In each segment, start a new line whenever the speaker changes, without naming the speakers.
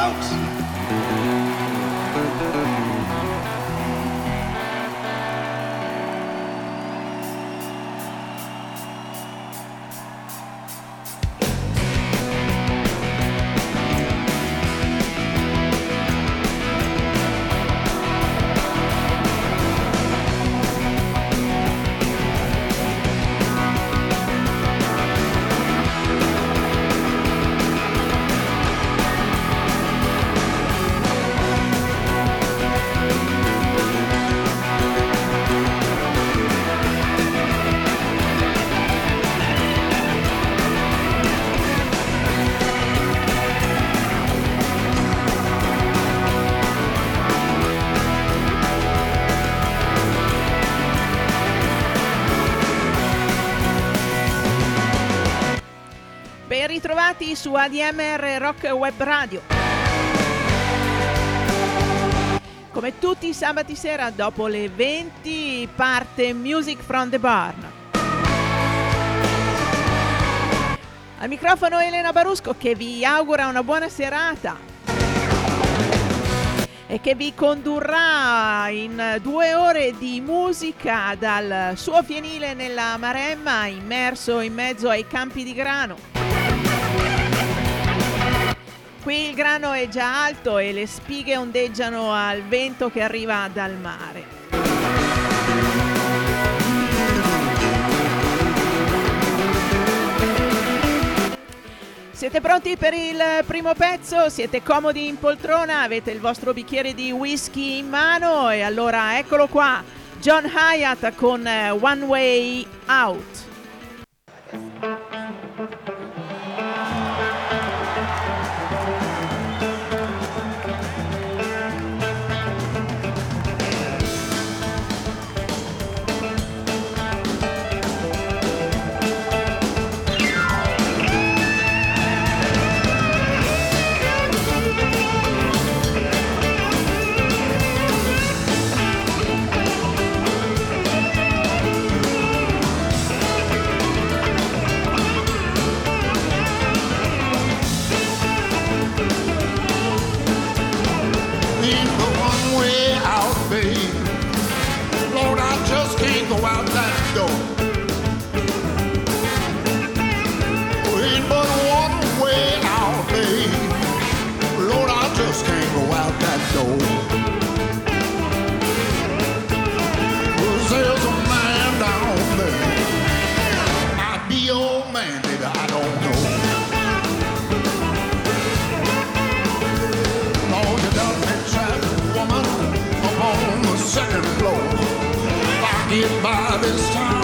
out. Ritrovati su ADMR Rock Web Radio. Come tutti i sabati sera dopo le 20 parte Music from the Barn. Al microfono Elena Barusco che vi augura una buona serata e che vi condurrà in due ore di musica dal suo fienile nella Maremma immerso in mezzo ai campi di grano. Qui il grano è già alto e le spighe ondeggiano al vento che arriva dal mare. Siete pronti per il primo pezzo? Siete comodi in poltrona? Avete il vostro bicchiere di whisky in mano? E allora eccolo qua, John Hyatt con eh, One Way Out.
By this time,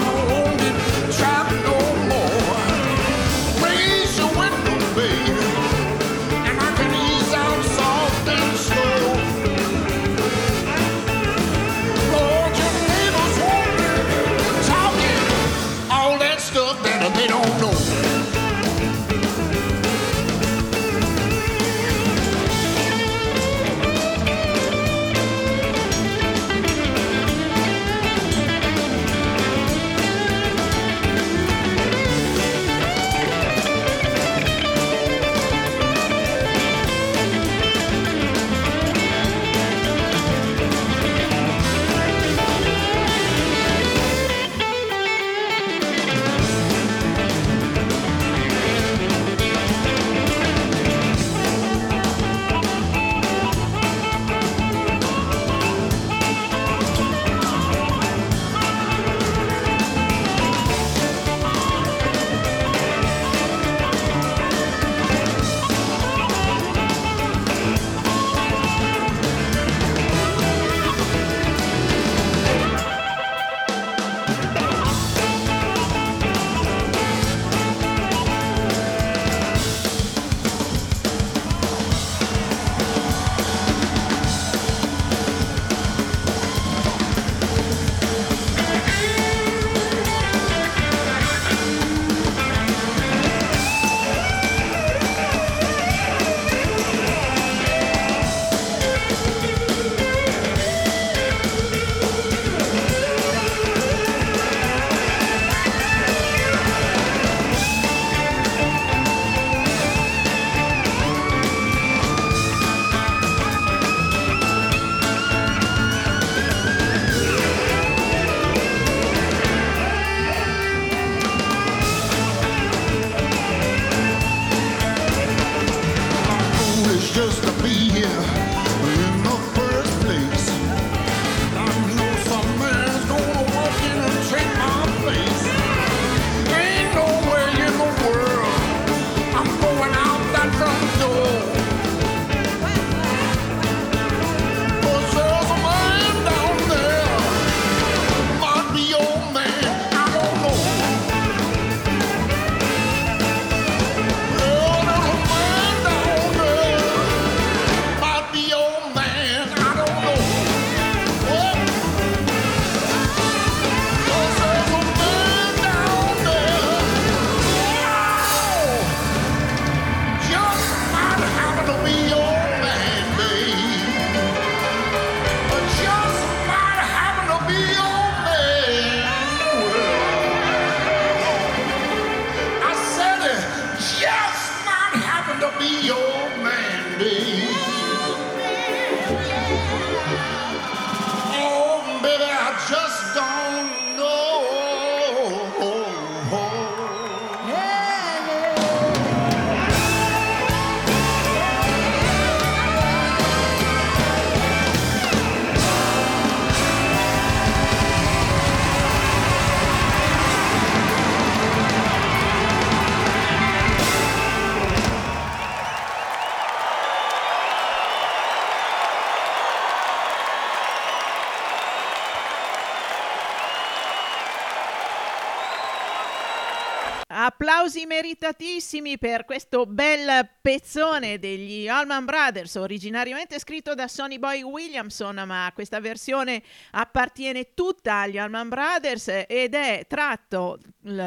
meritatissimi per questo bel pezzone degli Allman Brothers, originariamente scritto da Sonny Boy Williamson, ma questa versione appartiene tutta agli Allman Brothers ed è tratto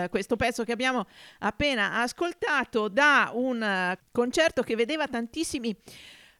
questo pezzo che abbiamo appena ascoltato da un concerto che vedeva tantissimi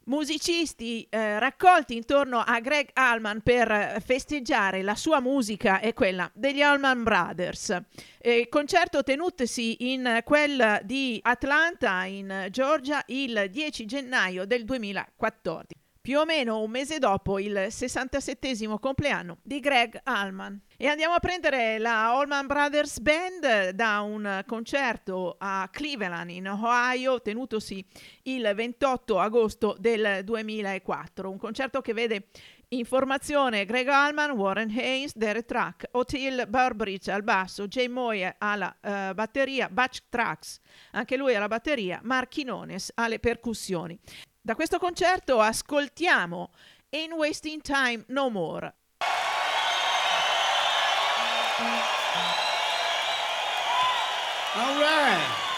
musicisti eh, raccolti intorno a Greg Allman per festeggiare la sua musica e quella degli Allman Brothers. Eh, concerto tenutosi in quel di Atlanta, in Georgia, il 10 gennaio del 2014 più o meno un mese dopo il 67 compleanno di Greg Allman. E andiamo a prendere la Allman Brothers Band da un concerto a Cleveland in Ohio tenutosi il 28 agosto del 2004, un concerto che vede in formazione Greg Allman, Warren Haynes, Derek Track, Otil Burbridge al basso, Jay Moye alla uh, batteria, Batch Trax, anche lui alla batteria, Mark Quinones alle percussioni. Da questo concerto ascoltiamo Ain't Wasting Time No More.
All right.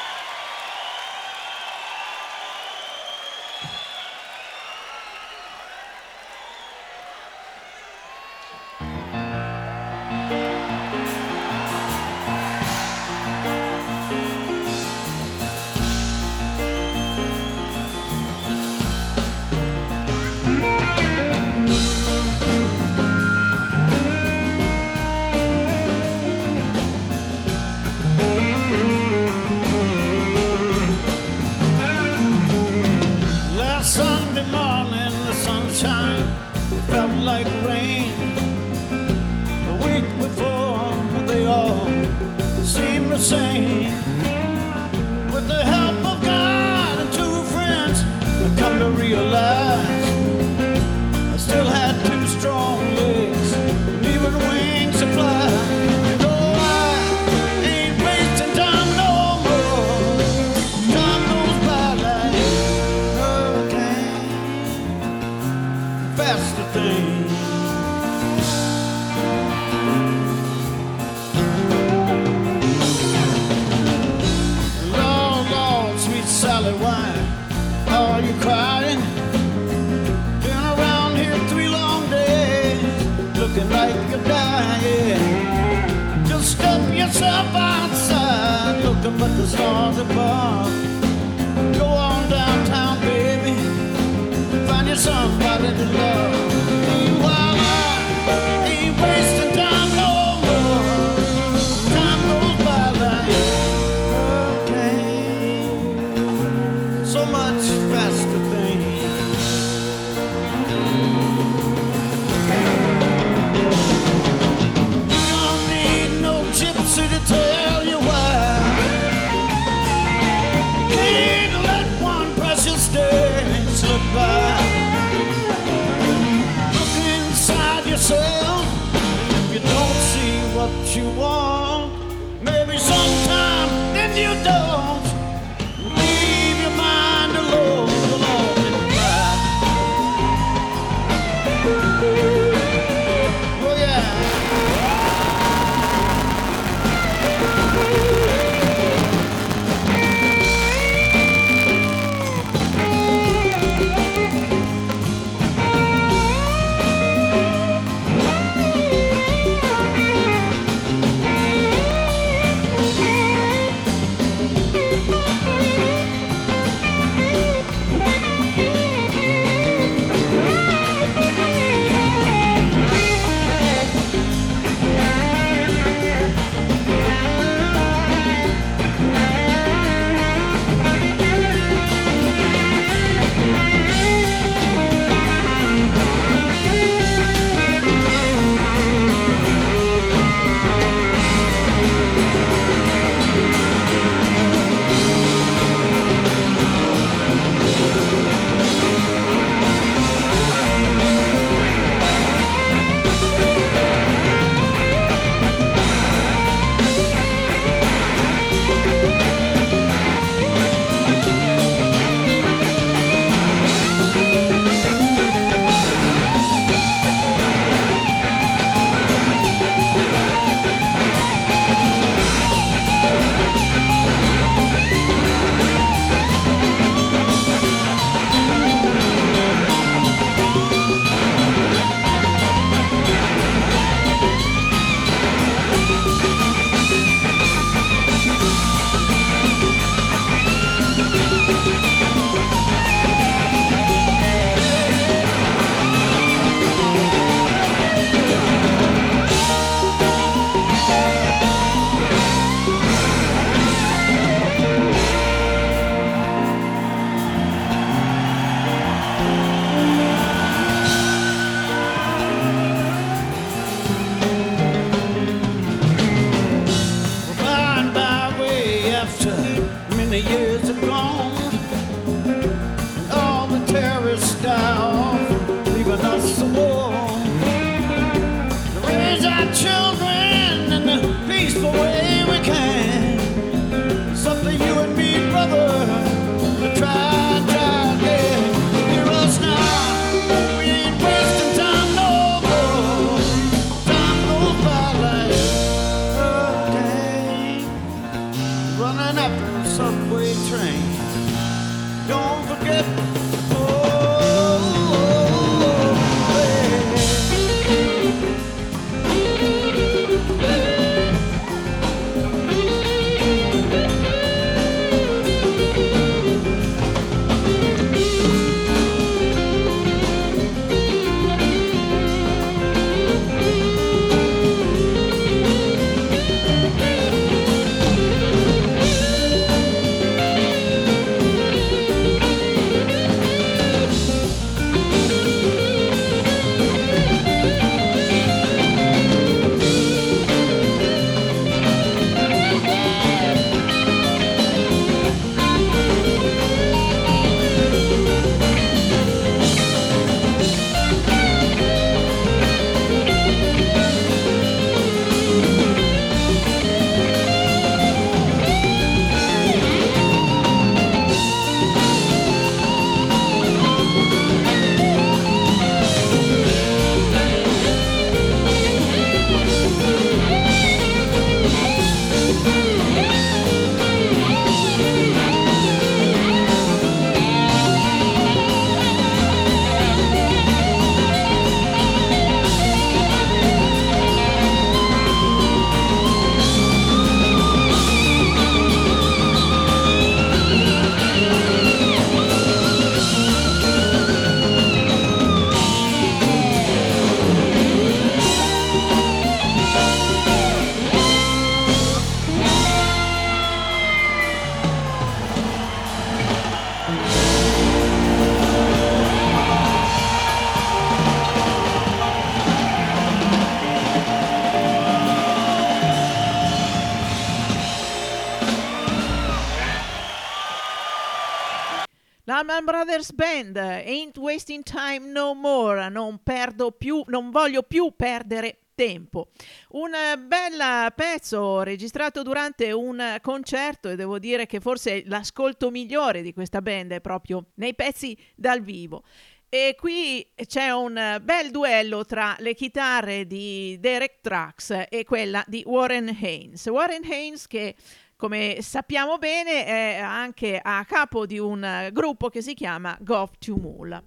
Allman Brothers Band, Ain't Wasting Time No More, non perdo più, non voglio più perdere tempo. Un bel pezzo registrato durante un concerto e devo dire che forse l'ascolto migliore di questa band è proprio nei pezzi dal vivo. E qui c'è un bel duello tra le chitarre di Derek Trax e quella di Warren Haynes. Warren Haynes che come sappiamo bene è anche a capo di un gruppo che si chiama Gov to Mool.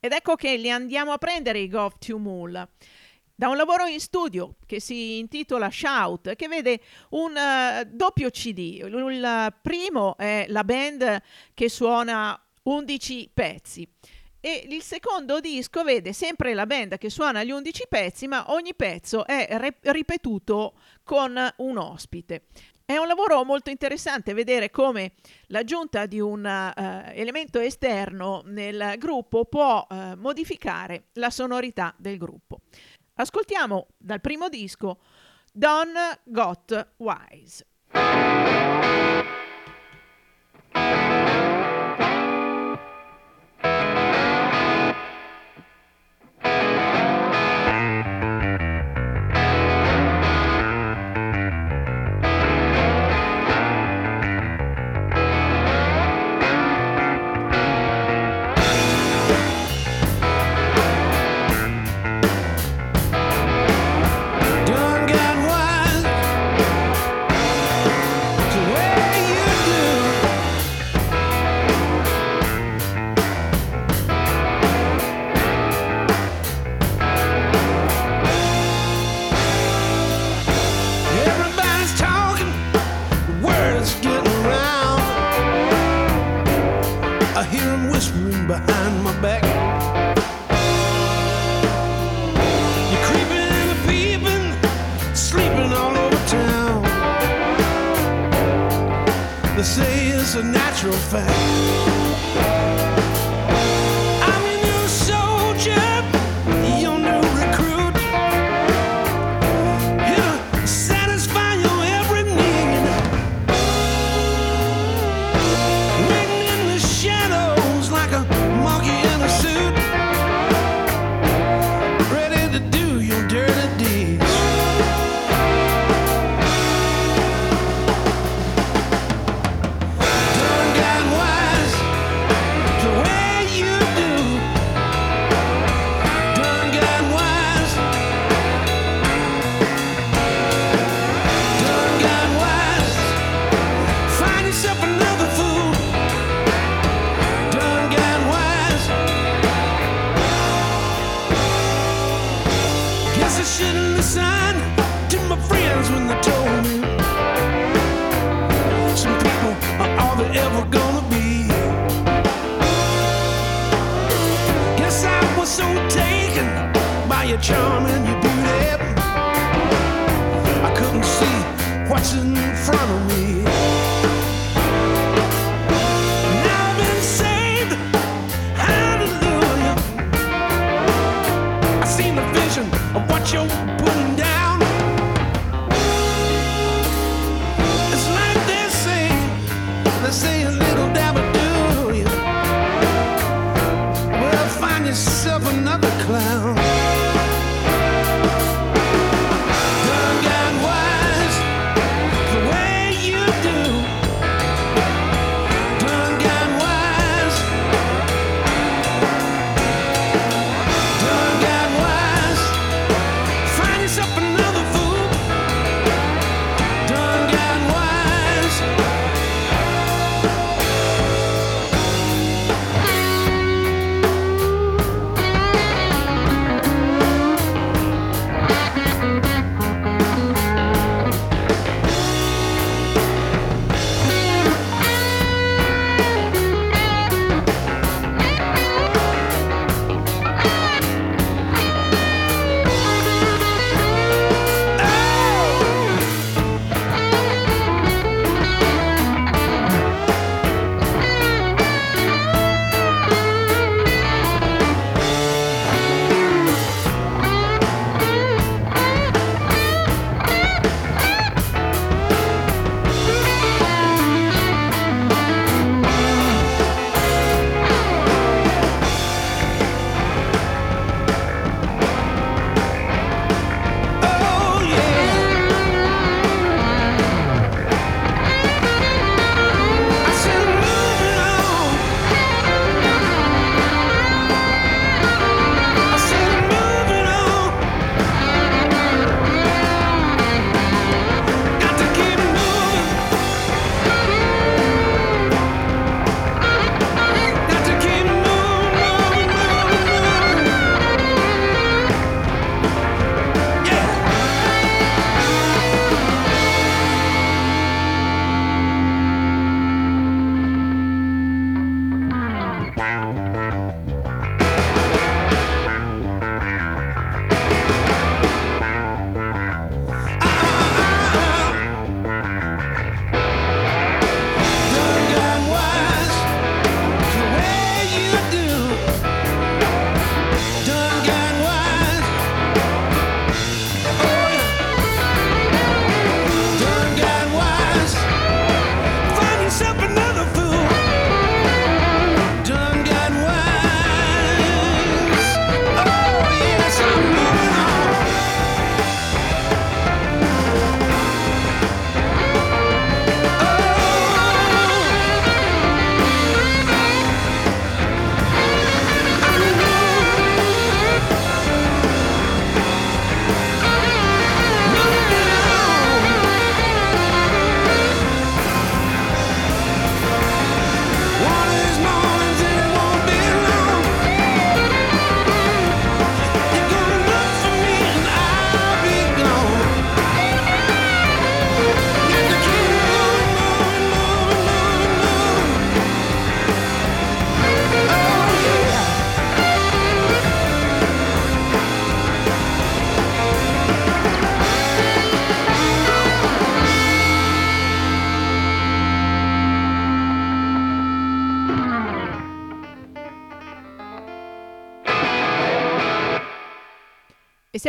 Ed ecco che li andiamo a prendere i Gov to Mool da un lavoro in studio che si intitola Shout, che vede un uh, doppio CD. Il primo è la band che suona 11 pezzi. E il secondo disco vede sempre la band che suona gli 11 pezzi, ma ogni pezzo è re- ripetuto con un ospite. È un lavoro molto interessante vedere come l'aggiunta di un uh, elemento esterno nel gruppo può uh, modificare la sonorità del gruppo. Ascoltiamo dal primo disco Don Got Wise.
is a natural fact. By
your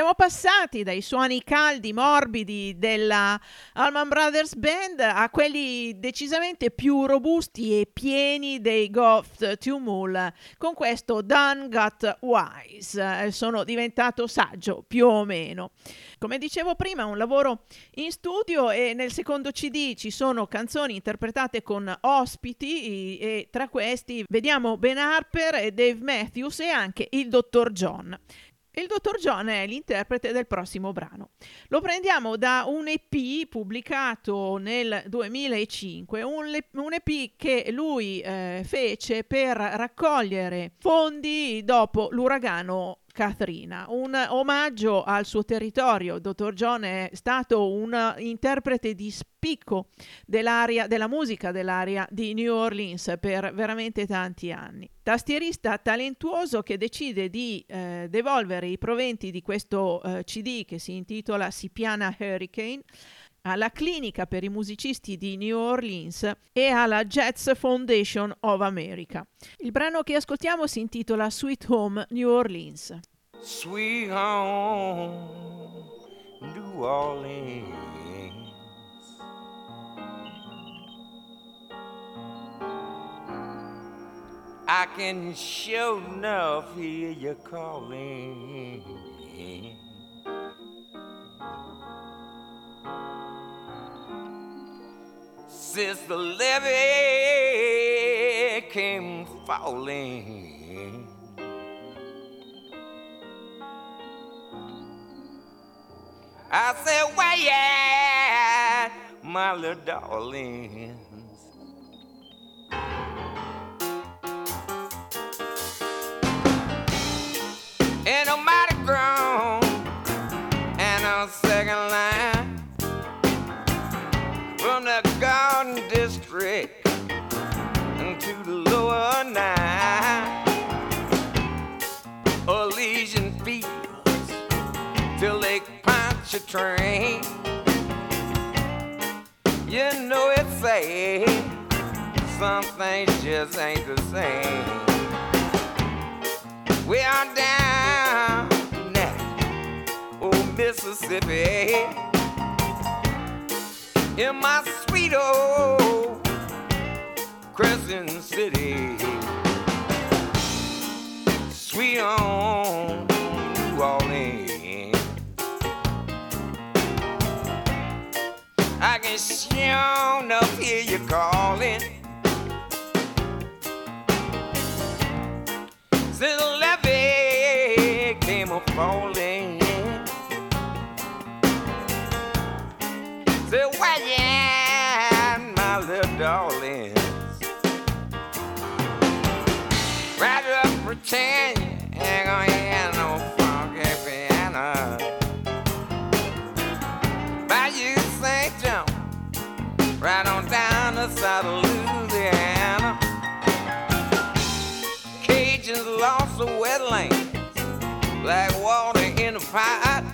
siamo passati dai suoni caldi, morbidi della Allman Brothers Band a quelli decisamente più robusti e pieni dei Goth Tumul. Con questo Done Got Wise eh, sono diventato saggio, più o meno. Come dicevo prima, un lavoro in studio e nel secondo CD ci sono canzoni interpretate con ospiti e tra questi vediamo Ben Harper Dave Matthews e anche il Dottor John. Il dottor John è l'interprete del prossimo brano. Lo prendiamo da un EP pubblicato nel 2005, un, un EP che lui eh, fece per raccogliere fondi dopo l'uragano
Katrina, un omaggio al suo territorio. Dottor John è stato un interprete di spicco della musica dell'area di New Orleans per veramente tanti anni. Tastierista talentuoso che decide di eh, devolvere i proventi di questo eh, CD che si intitola Sipiana Hurricane alla Clinica per i musicisti di New Orleans e alla Jazz Foundation of America. Il brano che ascoltiamo si intitola Sweet Home New Orleans.
Sweet Home New Orleans. I can sure enough hear you calling. Since the levee came falling. I said, why yeah, my little darlings? Ain't no mighty ground and a second line District into the lower nine Elysian fields till they punch a train. You know it's sad, some things just ain't the same. We are down now, oh Mississippi in my sweet old Crescent City. Sweet on New Orleans. I can sure enough hear you calling. Since the levee came a falling. Say, why, yeah, pretend you ain't gonna hear no funky piano. Bayou St. John, right on down the side of Louisiana. Cajuns lost the wetlands, like water in a pot.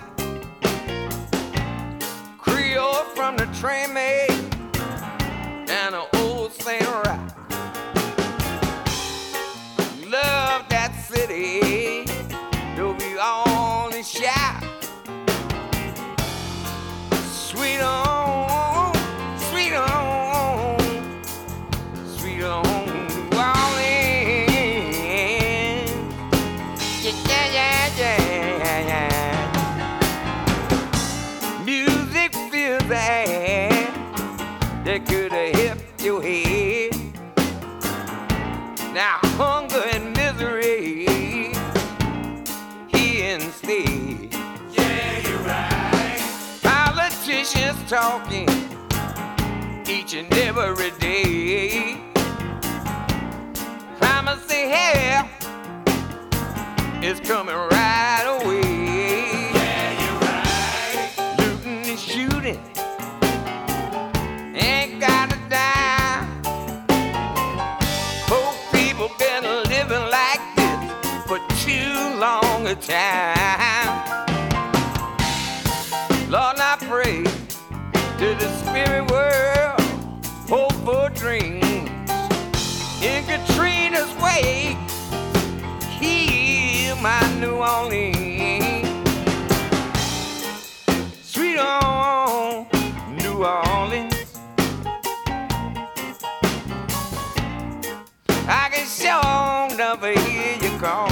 Creole from the train made and an old Saint talking each and every day. Promising help is coming right away. Yeah, you're right. Looting and shooting ain't gotta die. Poor people been living like this for too long a time. Hear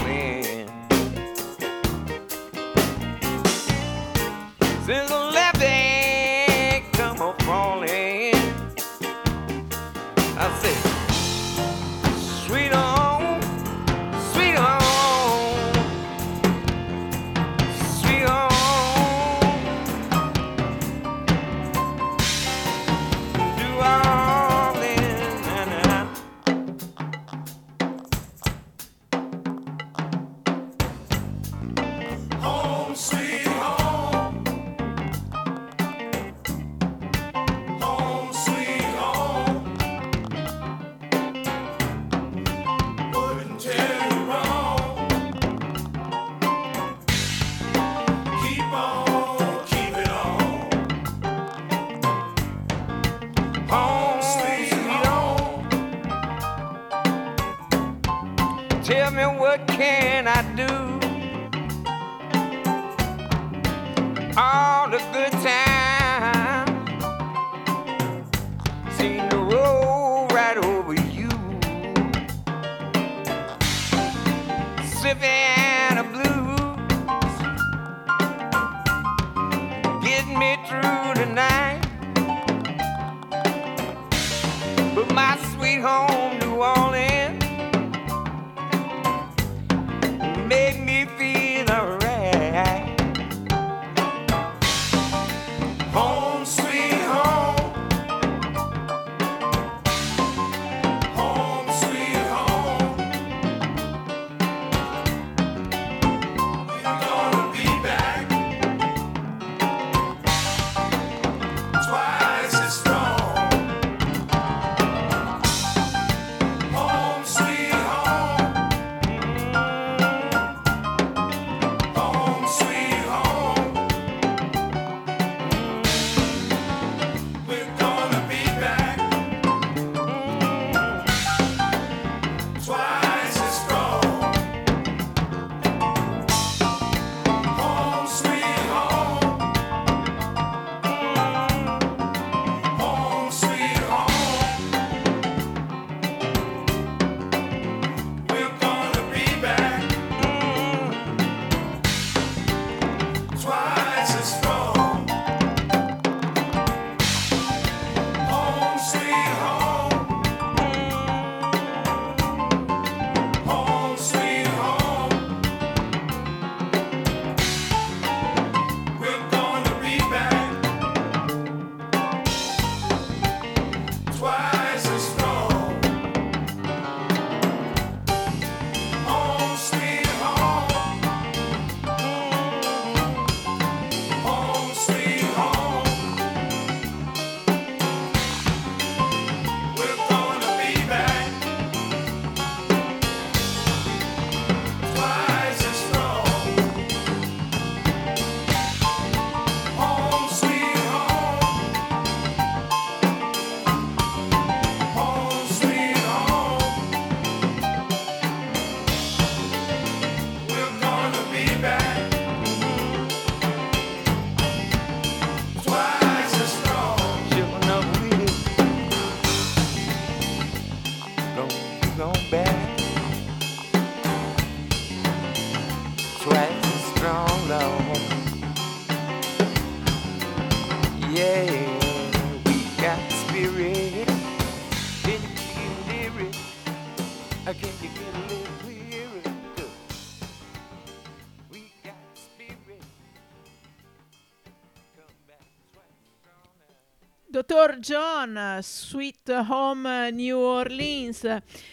John, Sweet Home New Orleans.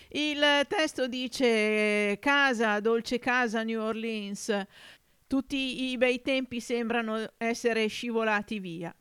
Il testo dice casa, dolce casa New Orleans. Tutti i bei tempi sembrano essere scivolati via.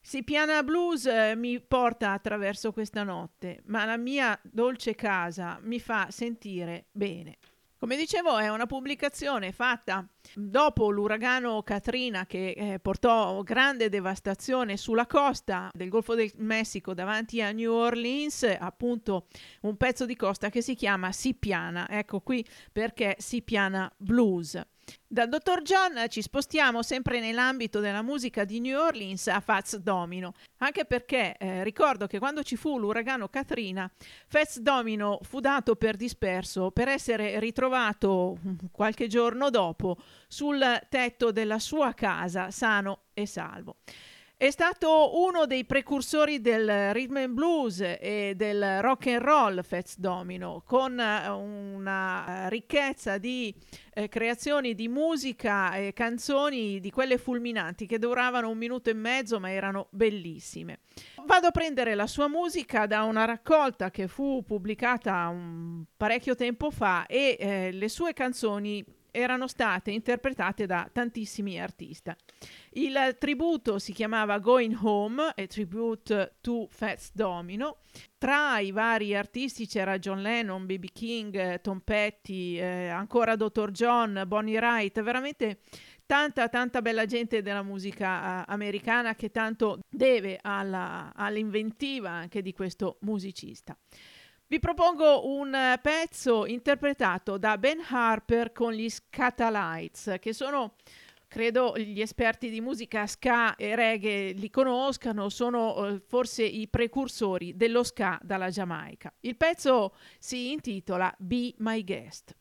Si piana blues eh, mi porta attraverso questa notte, ma la mia dolce casa mi fa sentire bene. Come dicevo, è una pubblicazione fatta dopo l'uragano Katrina che eh, portò grande devastazione sulla costa del Golfo del Messico davanti a New Orleans, appunto un pezzo di costa che si chiama Si piana. Ecco qui perché Si piana blues. Dal dottor John ci spostiamo sempre nell'ambito della musica di New Orleans a Fats Domino, anche perché eh, ricordo che quando ci fu l'uragano Katrina, Fats Domino fu dato per disperso per essere ritrovato mm, qualche giorno dopo sul tetto della sua casa, sano e salvo. È stato uno dei precursori del rhythm and blues e del rock and roll Fats Domino, con eh, una eh, ricchezza di eh, creazioni di musica e canzoni di quelle fulminanti che duravano un minuto e mezzo ma erano bellissime. Vado a prendere la sua musica da una raccolta che fu pubblicata un parecchio tempo fa e eh, le sue canzoni erano state interpretate da tantissimi artisti. Il tributo si chiamava Going Home, a tribute to Fats Domino. Tra i vari artisti c'era John Lennon, B.B. King, Tom Petty, eh, ancora Dr. John, Bonnie Wright, veramente tanta tanta bella gente della musica uh, americana che tanto deve alla, all'inventiva anche di questo musicista. Vi propongo un pezzo interpretato da Ben Harper con gli Scatalites, che sono credo gli esperti di musica ska e reggae li conoscano, sono eh, forse i precursori dello ska dalla Giamaica. Il pezzo si intitola Be My Guest.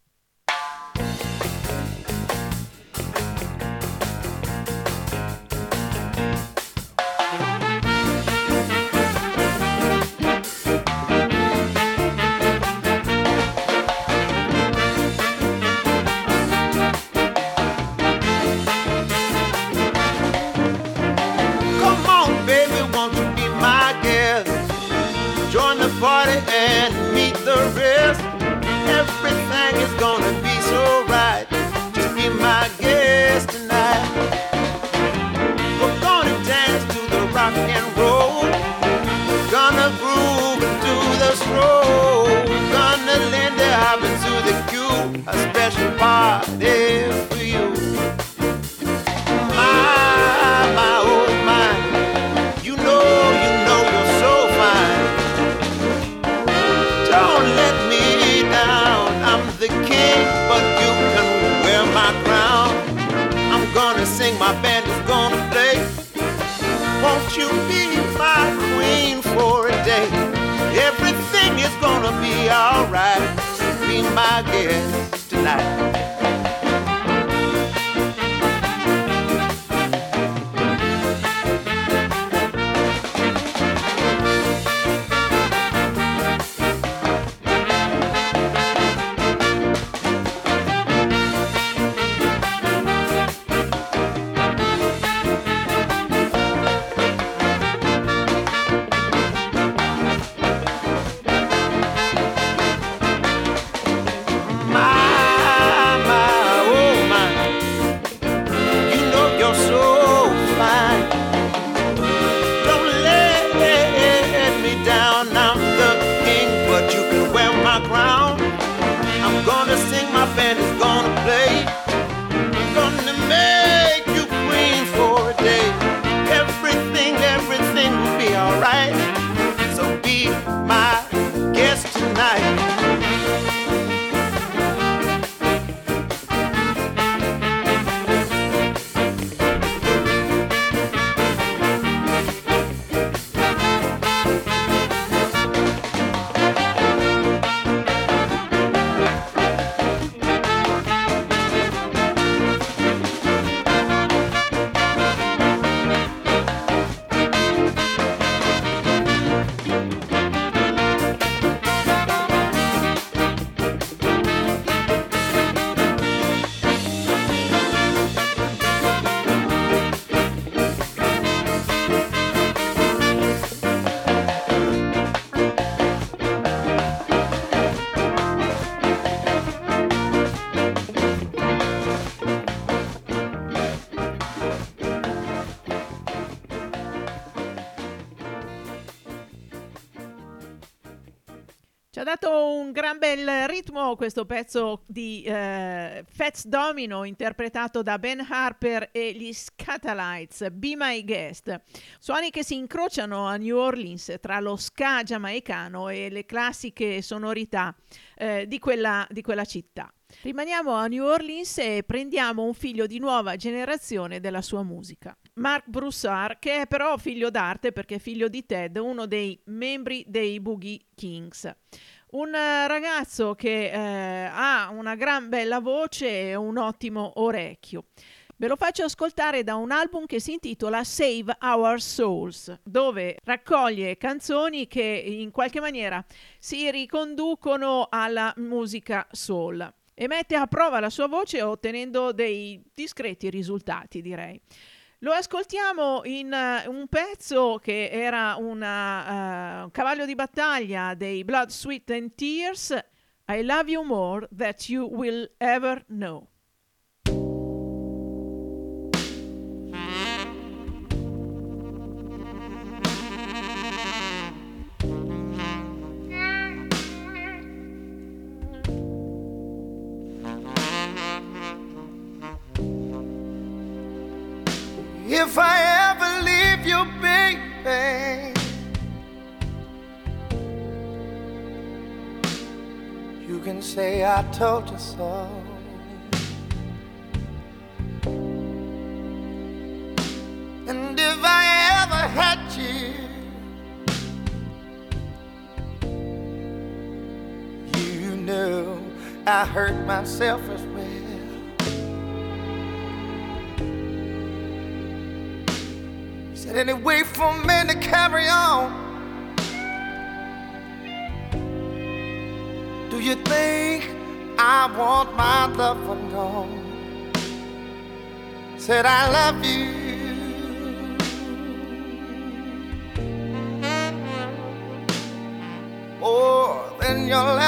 Cue. A
gran bel ritmo questo pezzo di eh, Fats Domino interpretato da Ben Harper e gli Scatalites, Be My Guest. Suoni che si incrociano a New Orleans tra lo ska giamaicano e le classiche sonorità eh, di, quella, di quella città. Rimaniamo a New Orleans e prendiamo un figlio di nuova generazione della sua musica. Mark Broussard, che è però figlio d'arte perché è figlio di Ted, uno dei membri dei Boogie Kings. Un eh, ragazzo che eh, ha una gran bella voce e un ottimo orecchio. Ve lo faccio ascoltare da un album che si intitola Save Our Souls, dove raccoglie canzoni che in qualche maniera si riconducono alla musica soul e mette a prova la sua voce ottenendo dei discreti risultati, direi. Lo ascoltiamo in uh, un pezzo che era una, uh, un cavallo di battaglia dei Blood, Sweat and Tears, I Love You More That You Will Ever Know.
if I ever leave you, baby. You can say I told you so. And if I ever hurt you, you know I hurt myself as well. Said, any way for men to carry on? Do you think I want my loved one gone? Said, I love you. More than you'll ever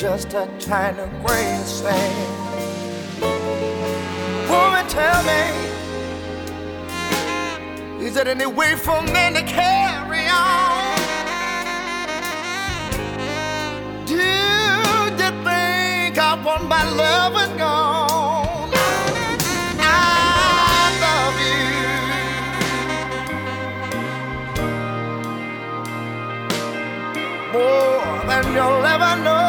just a tiny grain of sand. Woman, tell me. Is there any way for men to carry on? Do you think I want my love and gone? I love you more than you'll ever know.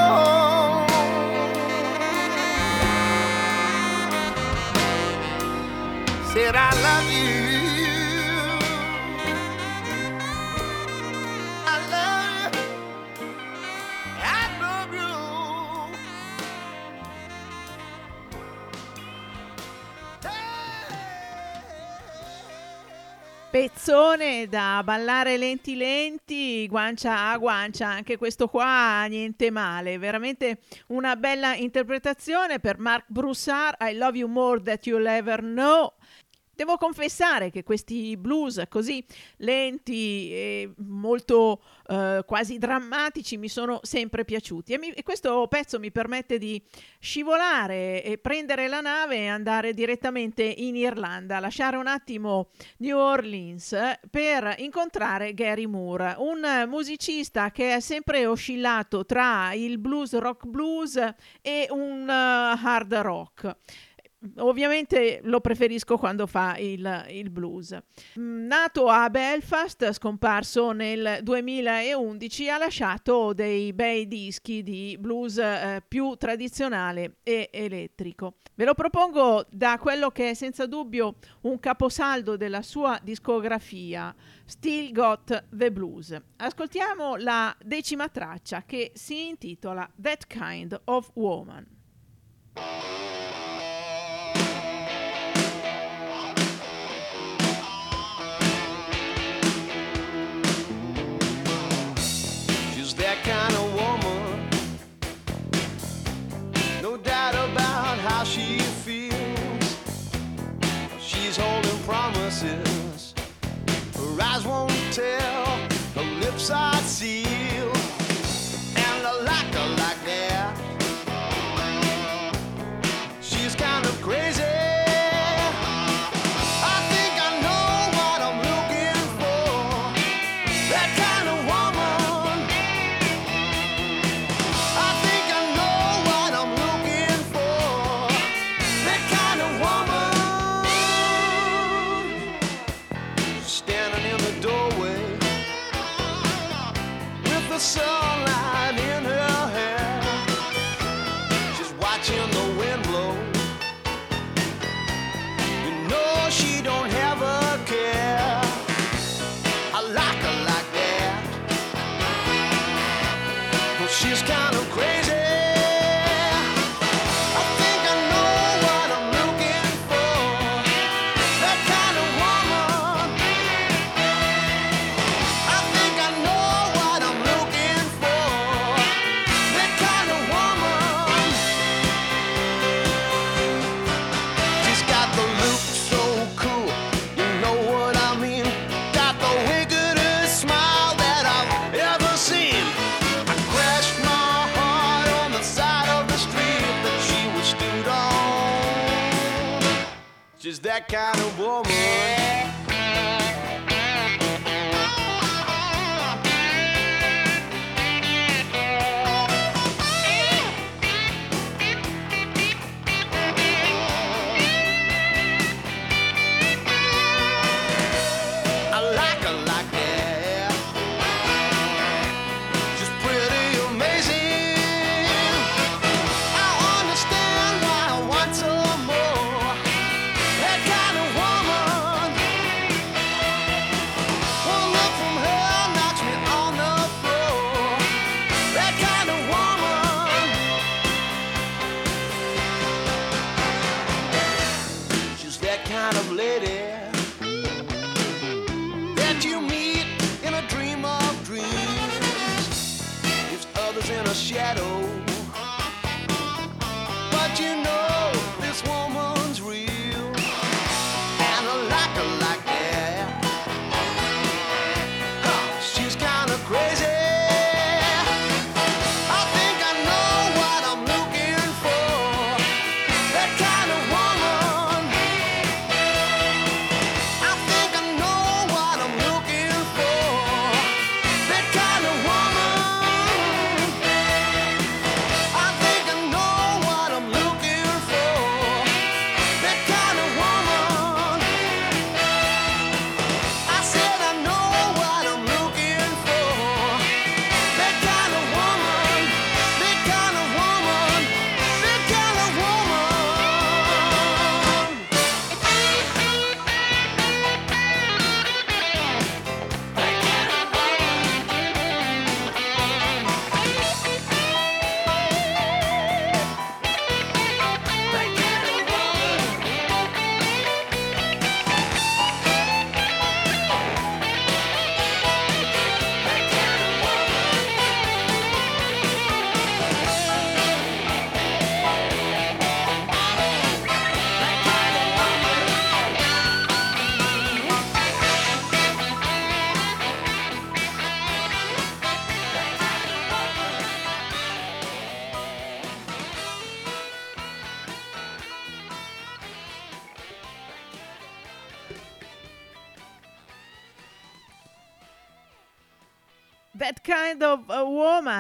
Pezzone da ballare lenti lenti, guancia a guancia, anche questo qua niente male, veramente una bella interpretazione per Mark Broussard, I Love You More That You'll Ever Know. Devo confessare che questi blues così lenti e molto eh, quasi drammatici mi sono sempre piaciuti e, mi, e, questo pezzo mi permette di scivolare e prendere la nave e andare direttamente in Irlanda, lasciare un attimo New Orleans per incontrare Gary Moore, un musicista che è sempre oscillato tra il blues rock blues e un uh, hard rock. Ovviamente lo preferisco quando fa il, il, blues. Mm, nato a Belfast, scomparso nel 2011, ha lasciato dei bei dischi di blues eh, più tradizionale e elettrico. Ve lo propongo da quello che è senza dubbio un caposaldo della sua discografia, Still Got the Blues. Ascoltiamo la decima traccia che si intitola That Kind of Woman.
kind of woman. No doubt about how she feels. She's holding promises. Her eyes won't tell, her lips are sealed. She's that kind of woman.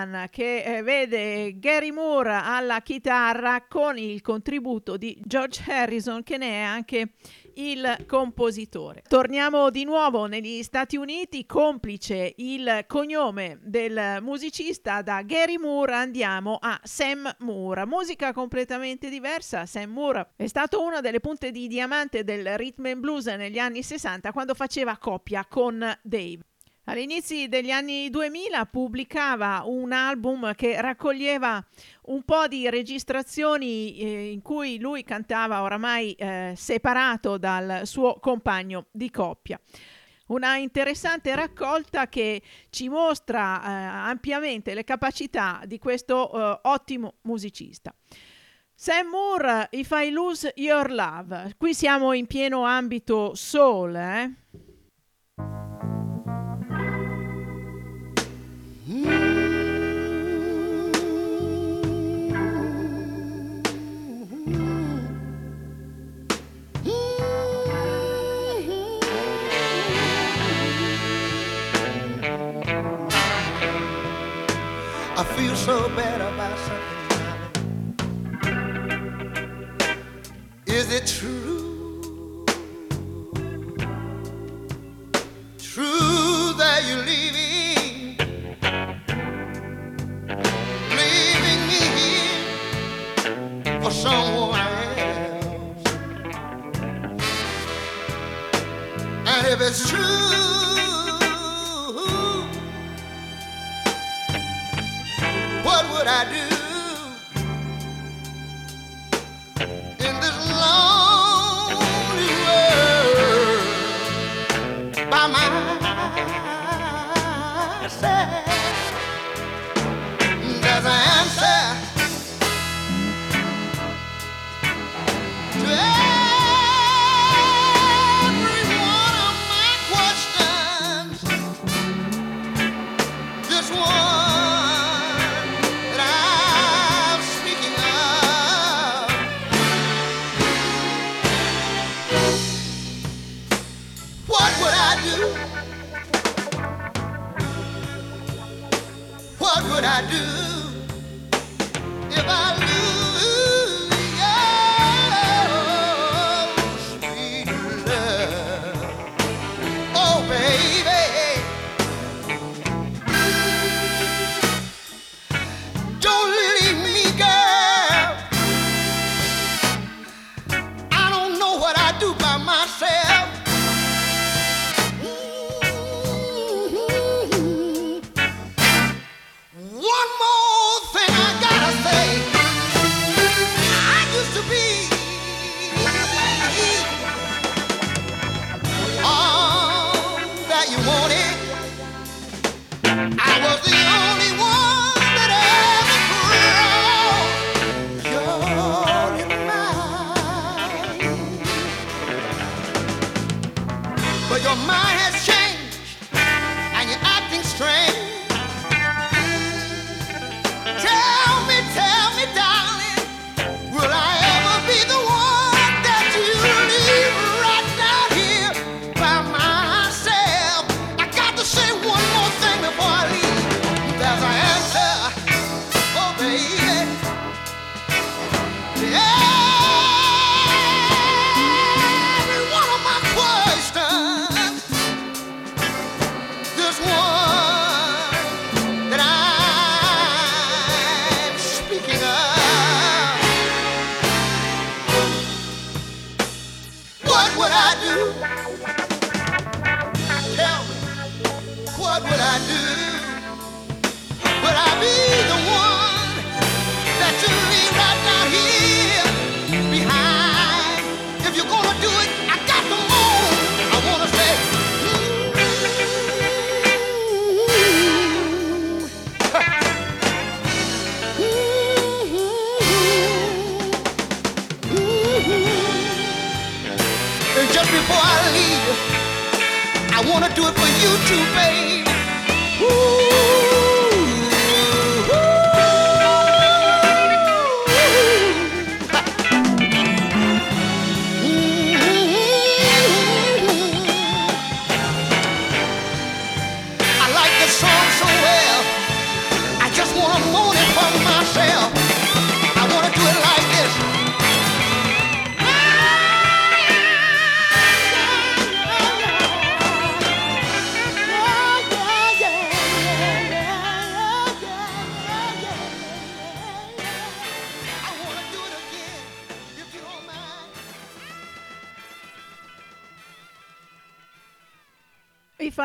Woman
che eh, vede Gary Moore alla chitarra con il contributo di George Harrison che ne è anche il compositore. Torniamo di nuovo negli Stati Uniti, complice il cognome del musicista da Gary Moore andiamo a Sam Moore. Musica completamente diversa, Sam Moore è stato una delle punte di diamante del rhythm and blues negli anni 60 quando faceva coppia con Dave. All'inizio degli anni 2000 pubblicava un album che raccoglieva un po' di registrazioni eh, in cui lui cantava oramai eh, separato dal suo compagno di coppia. Una interessante raccolta che ci mostra eh, ampiamente le capacità di questo eh, ottimo musicista. Sam Moore, If I Lose Your Love. Qui siamo in pieno ambito soul, eh?
I feel so bad about something. Is it true?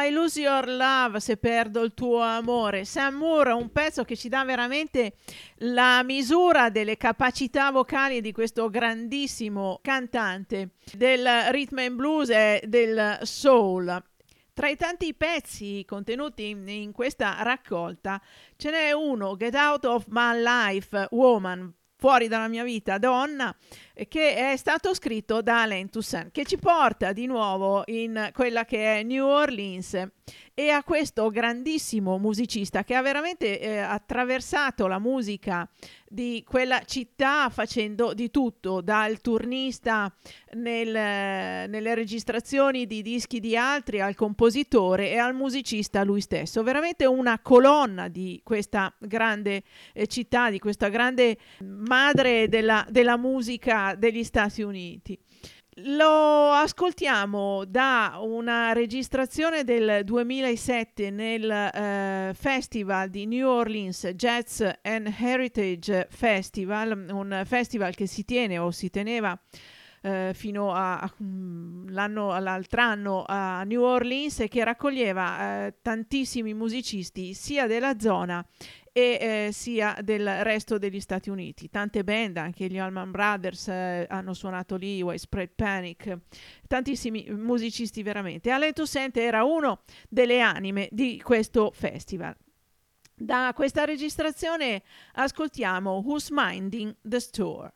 I Lose Your Love,
se perdo il tuo amore. Sam Moore, un pezzo che ci dà veramente la misura delle capacità vocali di questo grandissimo cantante del rhythm and blues e del soul. Tra i tanti pezzi contenuti in questa raccolta ce n'è uno, Get Out of My Life, Woman, fuori dalla mia vita, donna, che è stato scritto da Alain Toussaint, che ci porta di nuovo in quella che è New Orleans e a questo grandissimo musicista che ha veramente eh, attraversato la musica di quella città facendo di tutto, dal turnista nel, nelle registrazioni di dischi di altri al compositore e al musicista lui stesso. Veramente una colonna di questa grande eh, città, di questa grande madre della, della musica degli Stati Uniti. Lo ascoltiamo da una registrazione del 2007 nel eh, Festival di New Orleans Jazz and Heritage Festival, un festival che si tiene o si teneva eh, fino all'altro mm, anno a New Orleans e che raccoglieva eh, tantissimi musicisti sia della zona e eh, sia del resto degli Stati Uniti. Tante band, anche gli Allman Brothers eh, hanno suonato lì, Widespread Panic, tantissimi musicisti veramente. Alain Toussaint era uno delle anime di questo festival. Da questa registrazione ascoltiamo Who's Minding the Store.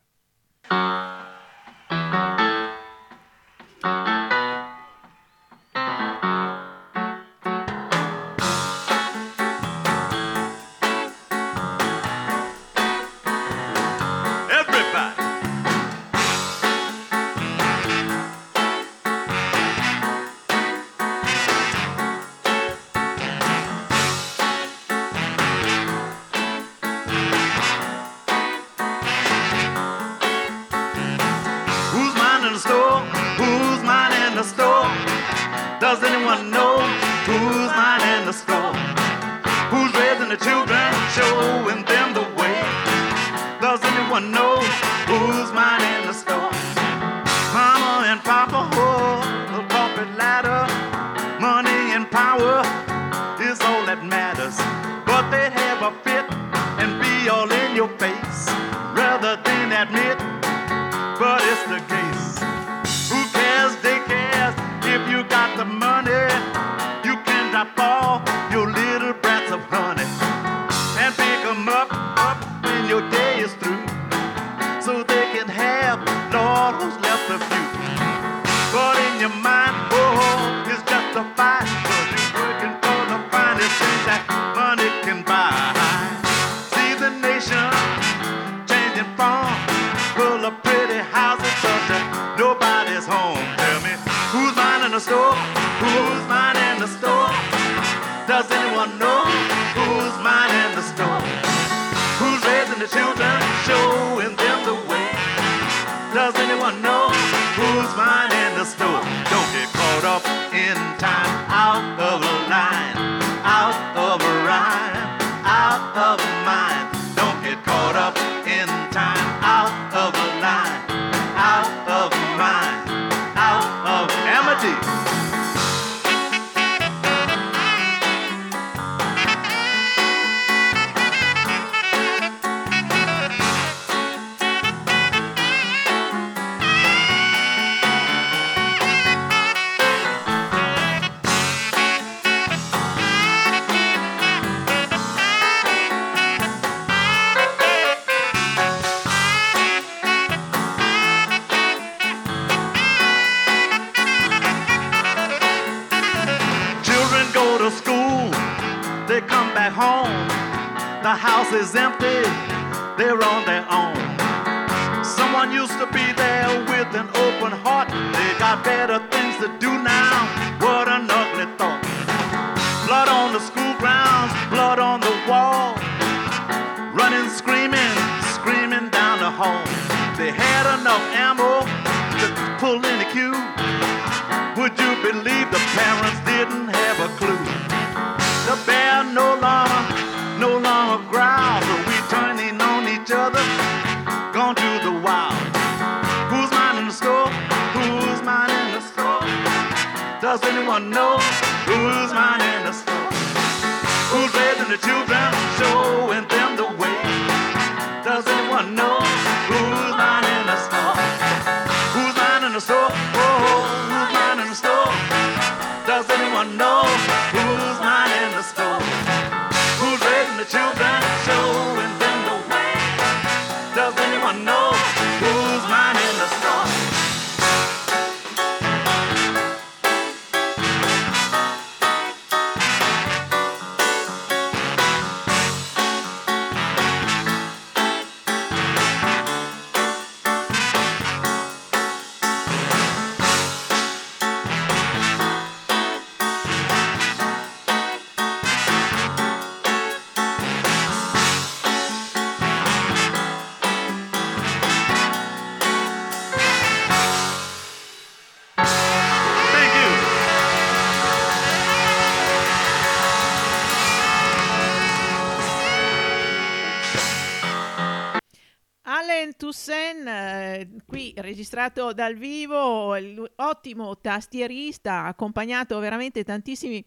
Registrato dal vivo, ottimo tastierista, ha accompagnato veramente tantissimi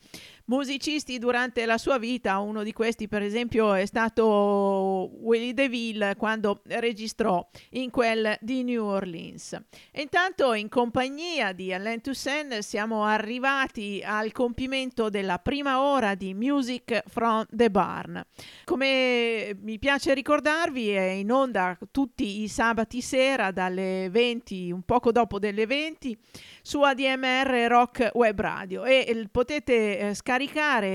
musicisti durante la sua vita. Uno di questi, per esempio, è stato Willie DeVille quando registrò in quel di New Orleans. E intanto, in compagnia di Alain Toussaint, siamo arrivati al compimento della prima ora di Music from the Barn. Come mi piace ricordarvi, è in onda tutti i sabati sera dalle 20, un poco dopo delle 20, su ADMR Rock Web Radio e eh, potete eh, scaricare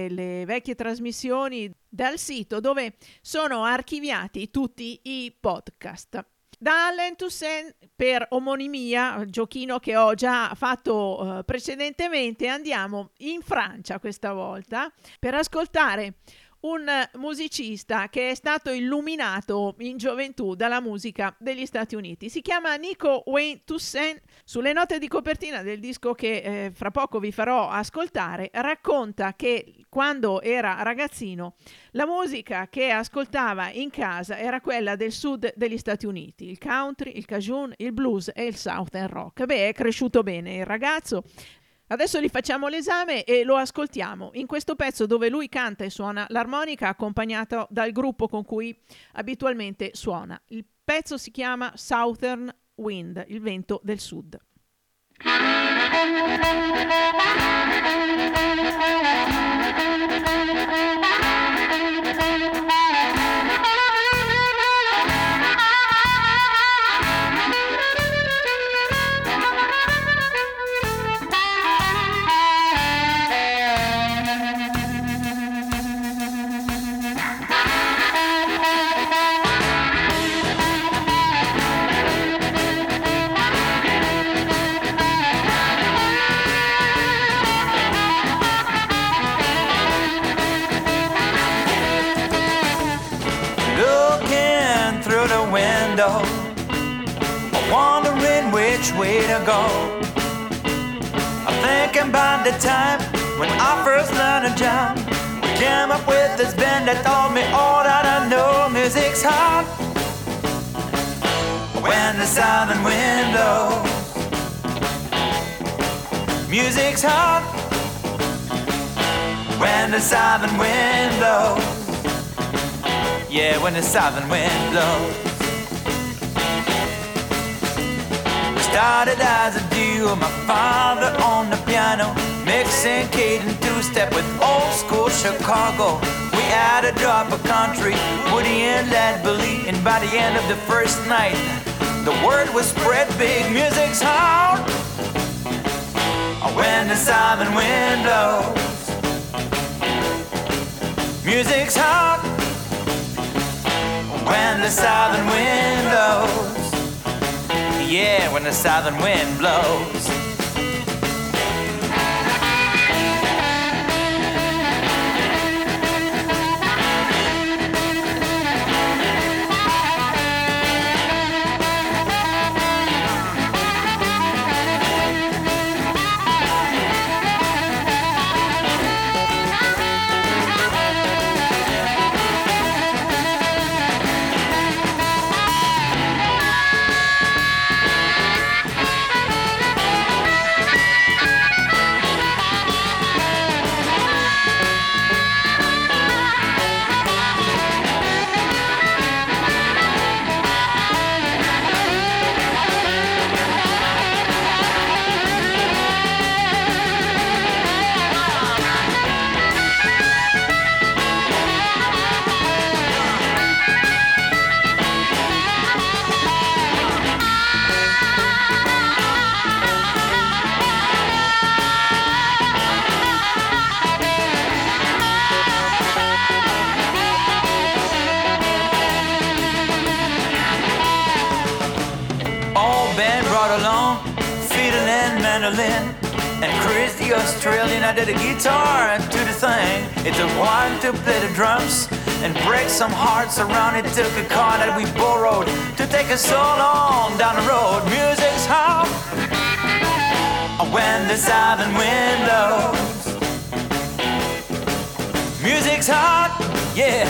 le vecchie trasmissioni dal sito dove sono archiviati tutti i podcast. Da Allen Toussaint per omonimia, giochino che ho già fatto eh, precedentemente, andiamo in Francia questa volta per ascoltare un musicista che è stato illuminato in gioventù dalla musica degli Stati Uniti. Si chiama Nico Wayne Toussaint. Sulle note di copertina del disco che eh, fra poco vi farò ascoltare, racconta che quando era ragazzino la musica che ascoltava in casa era quella del sud degli Stati Uniti, il country, il cajun, il blues e il southern rock. Beh, è cresciuto bene il ragazzo, Adesso gli facciamo l'esame e lo ascoltiamo in questo pezzo dove lui canta e suona l'armonica accompagnato dal gruppo con cui abitualmente suona. Il pezzo si chiama Southern Wind, il vento del sud.
looking way to go. I'm thinking about the time when I first learned to jump. We came up with this band that taught me all that I know. Music's hot when the southern wind blows. Music's hot when the southern wind blows. Yeah, when the southern wind blows. Started as a duo, my father on the piano, mixing Caden two-step with old school Chicago. We had a drop of country, Woody and Led Belly, and by the end of the first night, the word was spread big. Music's hard when the southern wind blows. Music's hard when the southern wind blows. Yeah, when the southern wind blows. Australian, I did a guitar and do the thing. It took one to play the drums and break some hearts around. It took a car that we borrowed to take us so long down the road. Music's hot when the southern wind blows. Music's hot, yeah.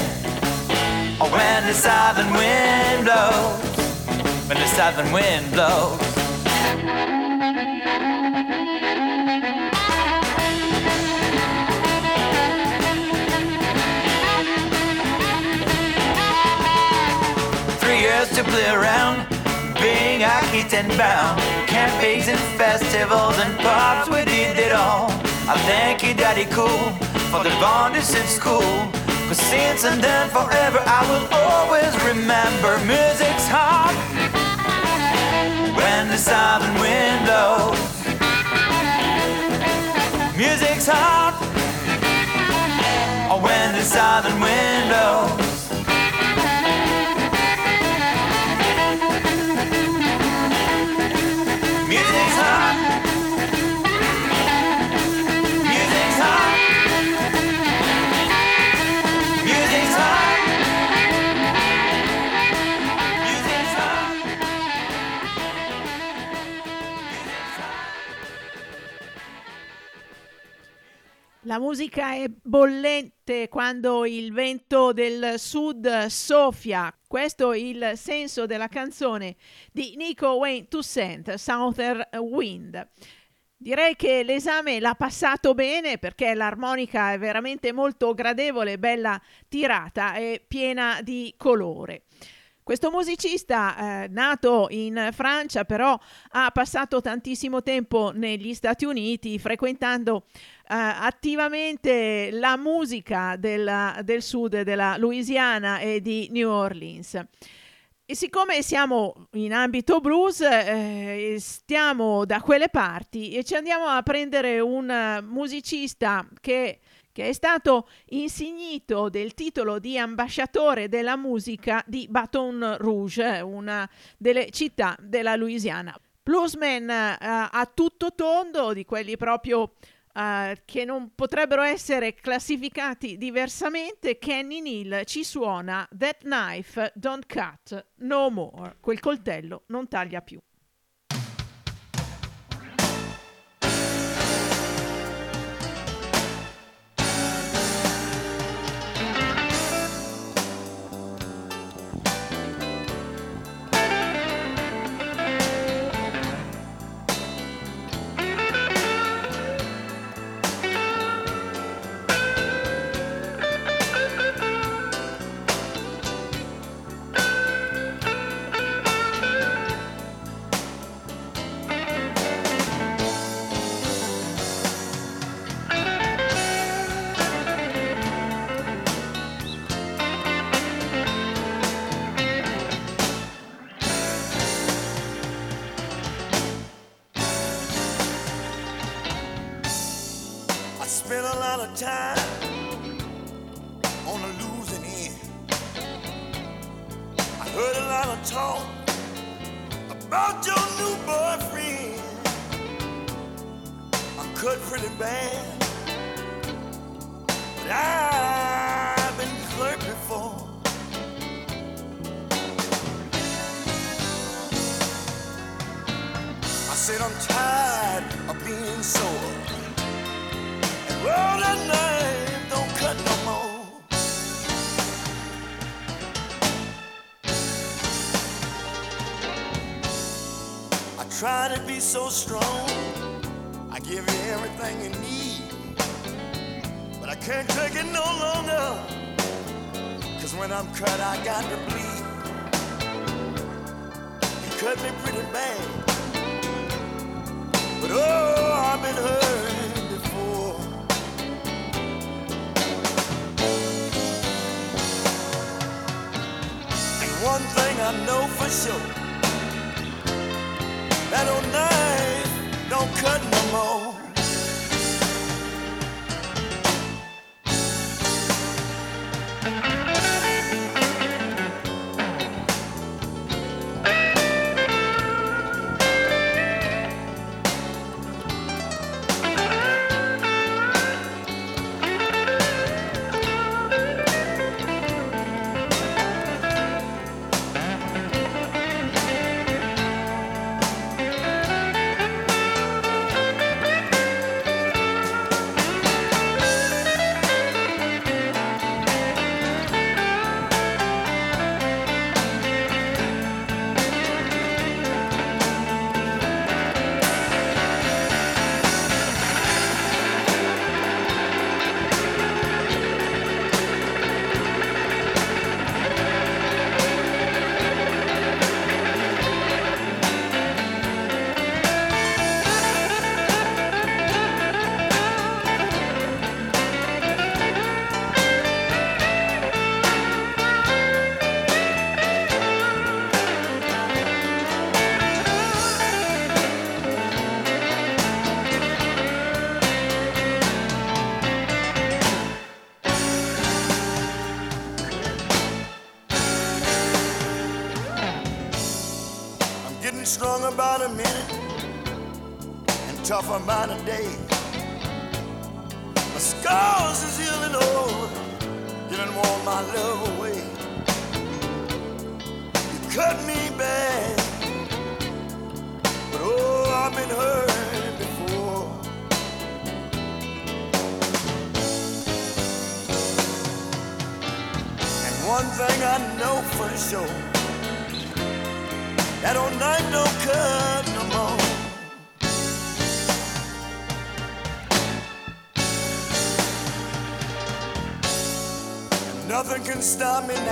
When the southern wind blows. When the southern wind blows. Years to play around, being a kid and bound. Campaigns and festivals and pubs, we did it all. I thank you, Daddy Cool, for the bondage in school. Cause since and then forever, I will always remember music's hot. When the southern wind blows, music's hot. Or when the southern wind blows.
La musica è bollente quando il vento del sud soffia. Questo è il senso della canzone di Nico Wayne Toussaint, Southern Wind. Direi che l'esame l'ha passato bene perché l'armonica è veramente molto gradevole, bella tirata e piena di colore. Questo musicista, eh, nato in Francia, però ha passato tantissimo tempo negli Stati Uniti, frequentando attivamente la musica della- del sud della Louisiana e di New Orleans. E siccome siamo in ambito blues, eh, stiamo da quelle parti e ci andiamo a prendere un eh, musicista che, che è stato insignito del titolo di ambasciatore della musica di Baton Rouge, una delle città della Louisiana. Bluesman eh, a tutto tondo, di quelli proprio eh, che non potrebbero essere classificati diversamente, Kenny Neal ci suona That Knife Don't Cut No More. Quel coltello non taglia più.
So strong. I give you everything you need. But I can't take it no longer. Cause when I'm cut, I got to bleed. You cut me pretty bad. But oh, I've been hurt before. And one thing I know for sure that knife don't cut no more. Stop me now.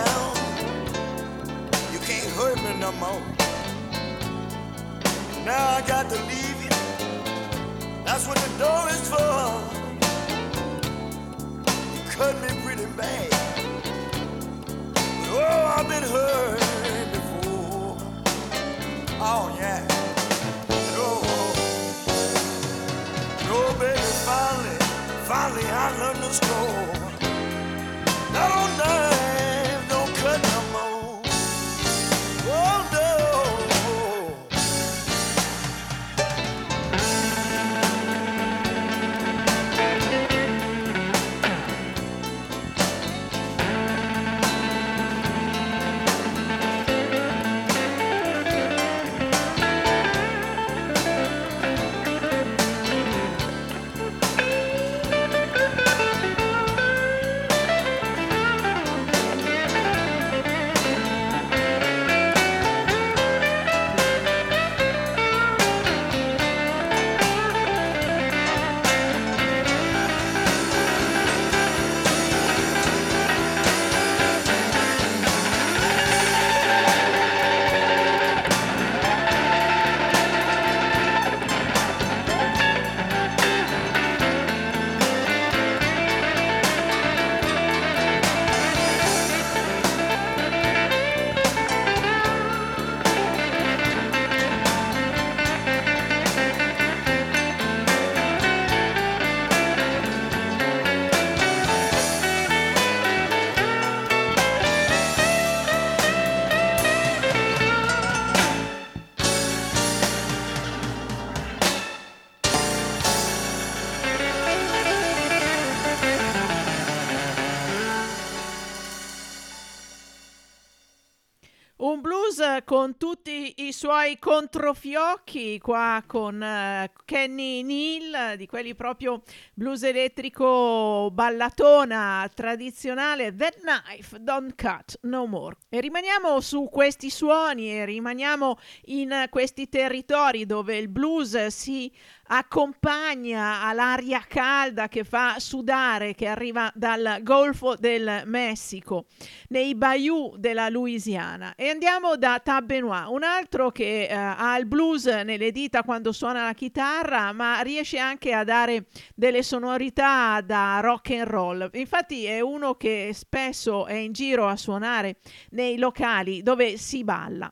Con tutti i suoi controfiocchi, qua con eh, Kenny Neal, di quelli proprio blues elettrico ballatona tradizionale, That Knife Don't Cut No More. E rimaniamo su questi suoni e rimaniamo in questi territori dove il blues si accompagna all'aria calda che fa sudare, che arriva dal Golfo del Messico, nei bayou della Louisiana. E andiamo da Tab Benoit, un altro che eh, ha il blues nelle dita quando suona la chitarra, ma riesce anche a dare delle sonorità da rock and roll. Infatti è uno che spesso è in giro a suonare nei locali dove si balla.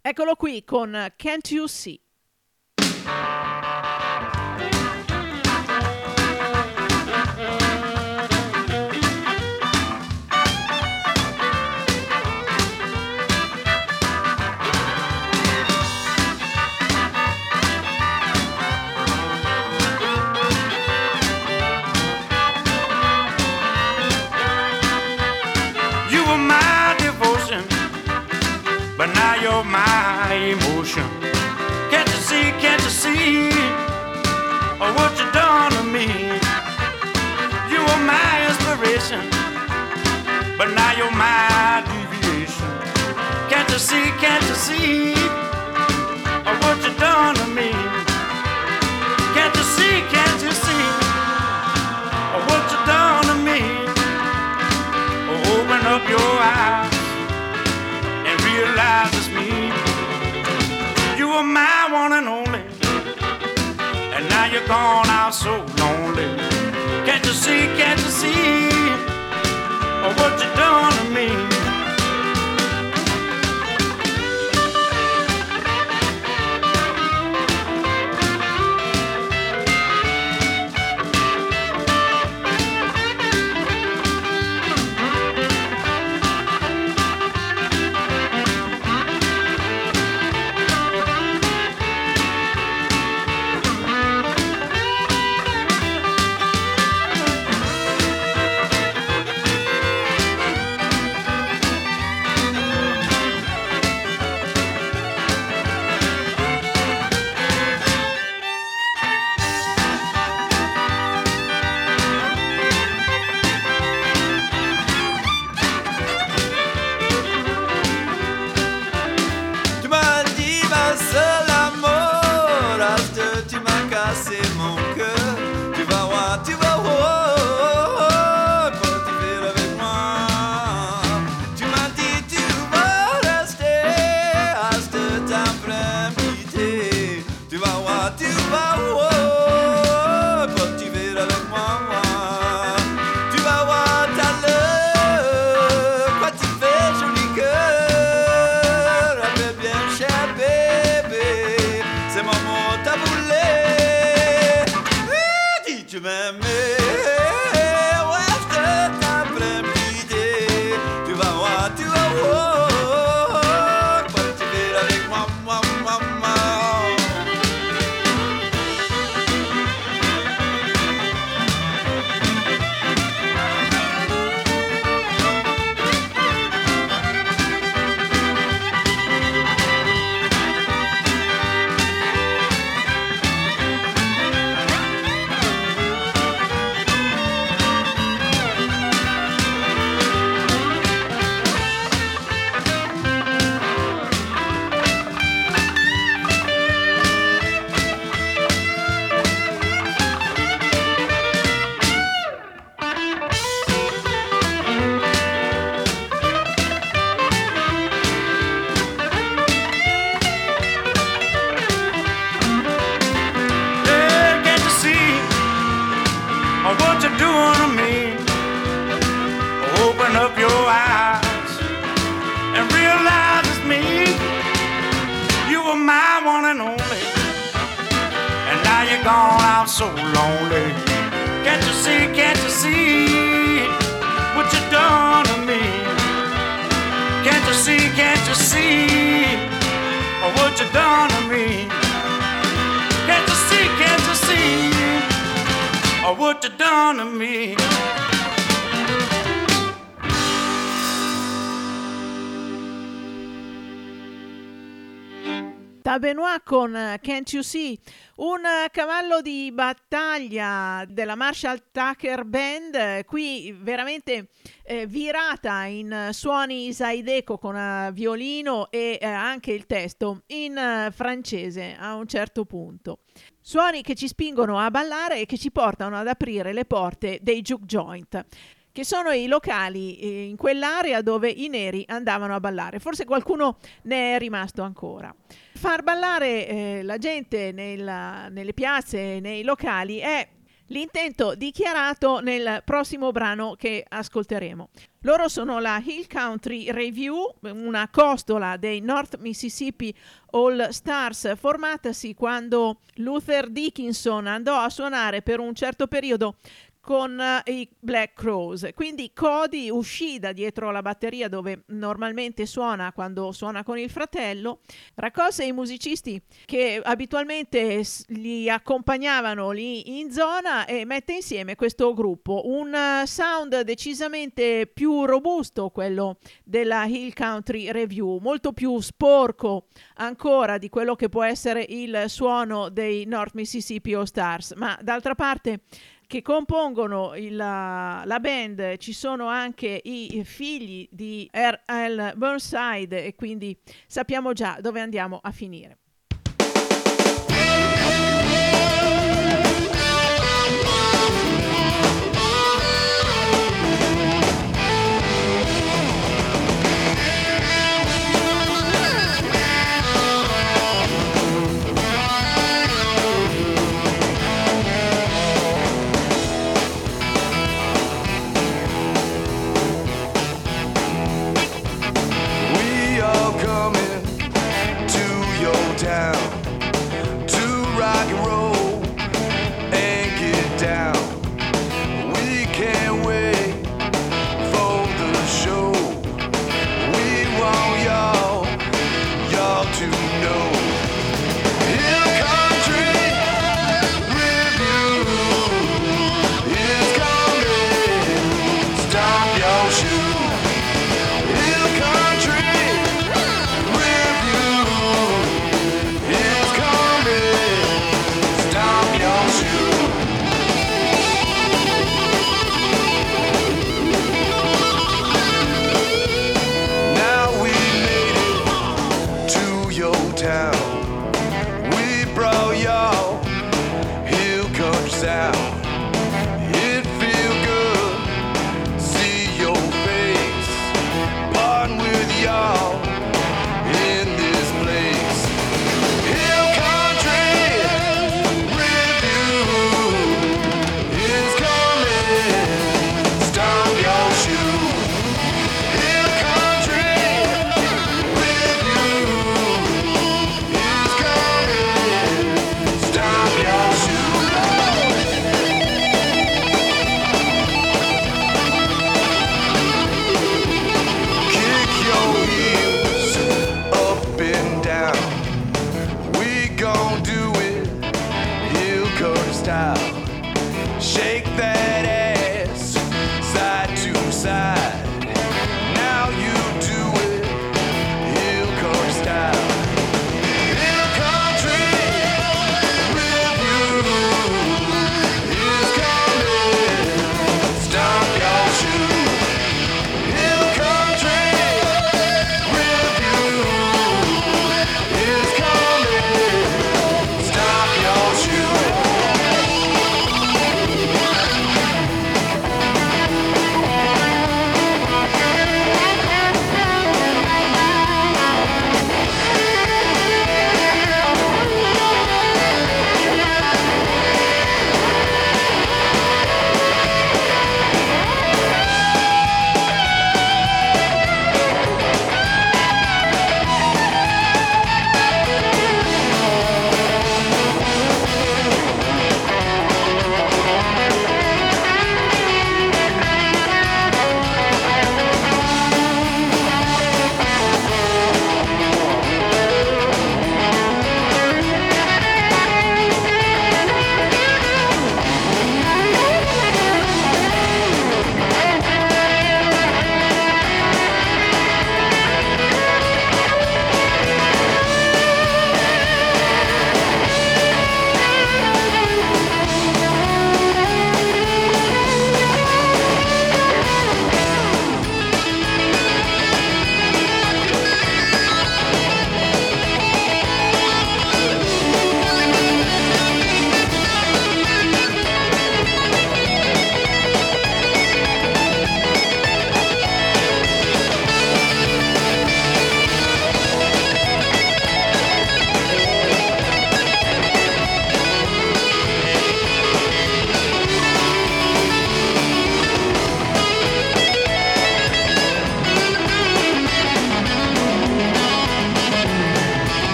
Eccolo qui con Can't You See?
But now you're my oh, what you done to me? You were my inspiration, but now you're my deviation. Can't you see, can't you see what you done to me? Can't you see, can't you see what you done to me? Open up your eyes and realize it's me. You were my one and only, gone out so lonely. Can't you see, can't you see what you done to me?
you, man, man. Can't You See,
un cavallo di battaglia della Marshall Tucker Band, qui veramente eh, virata in suoni Saideco con eh, violino e eh, anche il testo in eh, francese a un certo punto. Suoni che ci spingono a ballare e che ci portano ad aprire le porte dei juke joint che sono i locali eh, in quell'area dove i neri andavano a ballare. Forse qualcuno ne è rimasto ancora. Far ballare eh, la gente nella- nelle piazze, nei locali è l'intento dichiarato nel prossimo brano che ascolteremo. Loro sono la Hill Country Review, una costola dei North Mississippi All Stars formatasi quando Luther Dickinson andò a suonare per un certo periodo con eh, i Black Crows. Quindi Cody uscì da dietro la batteria dove normalmente suona quando suona con il fratello, raccolse i musicisti che abitualmente li accompagnavano lì in zona e mette insieme questo gruppo. Un eh, sound decisamente più robusto, quello della Hill Country Review, molto più sporco ancora di quello che può essere il suono dei North Mississippi All Stars, ma d'altra parte che compongono il- la, la band ci sono anche i figli di R.L. Burnside e quindi sappiamo già dove andiamo a finire.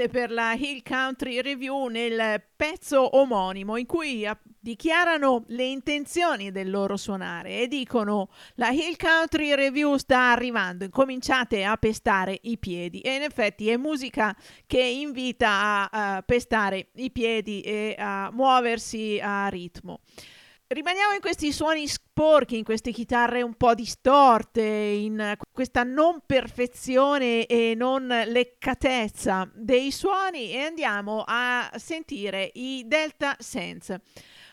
Tirate per la Hill Country Review nel pezzo omonimo in cui dichiarano le intenzioni del loro suonare e dicono la Hill Country Review sta arrivando, incominciate a pestare i piedi e in effetti è musica che invita a, a pestare i piedi e a muoversi a ritmo. Rimaniamo in questi suoni sporchi, in queste chitarre un po' distorte, in questa non perfezione e non leccatezza dei suoni e andiamo a sentire i Delta Sense.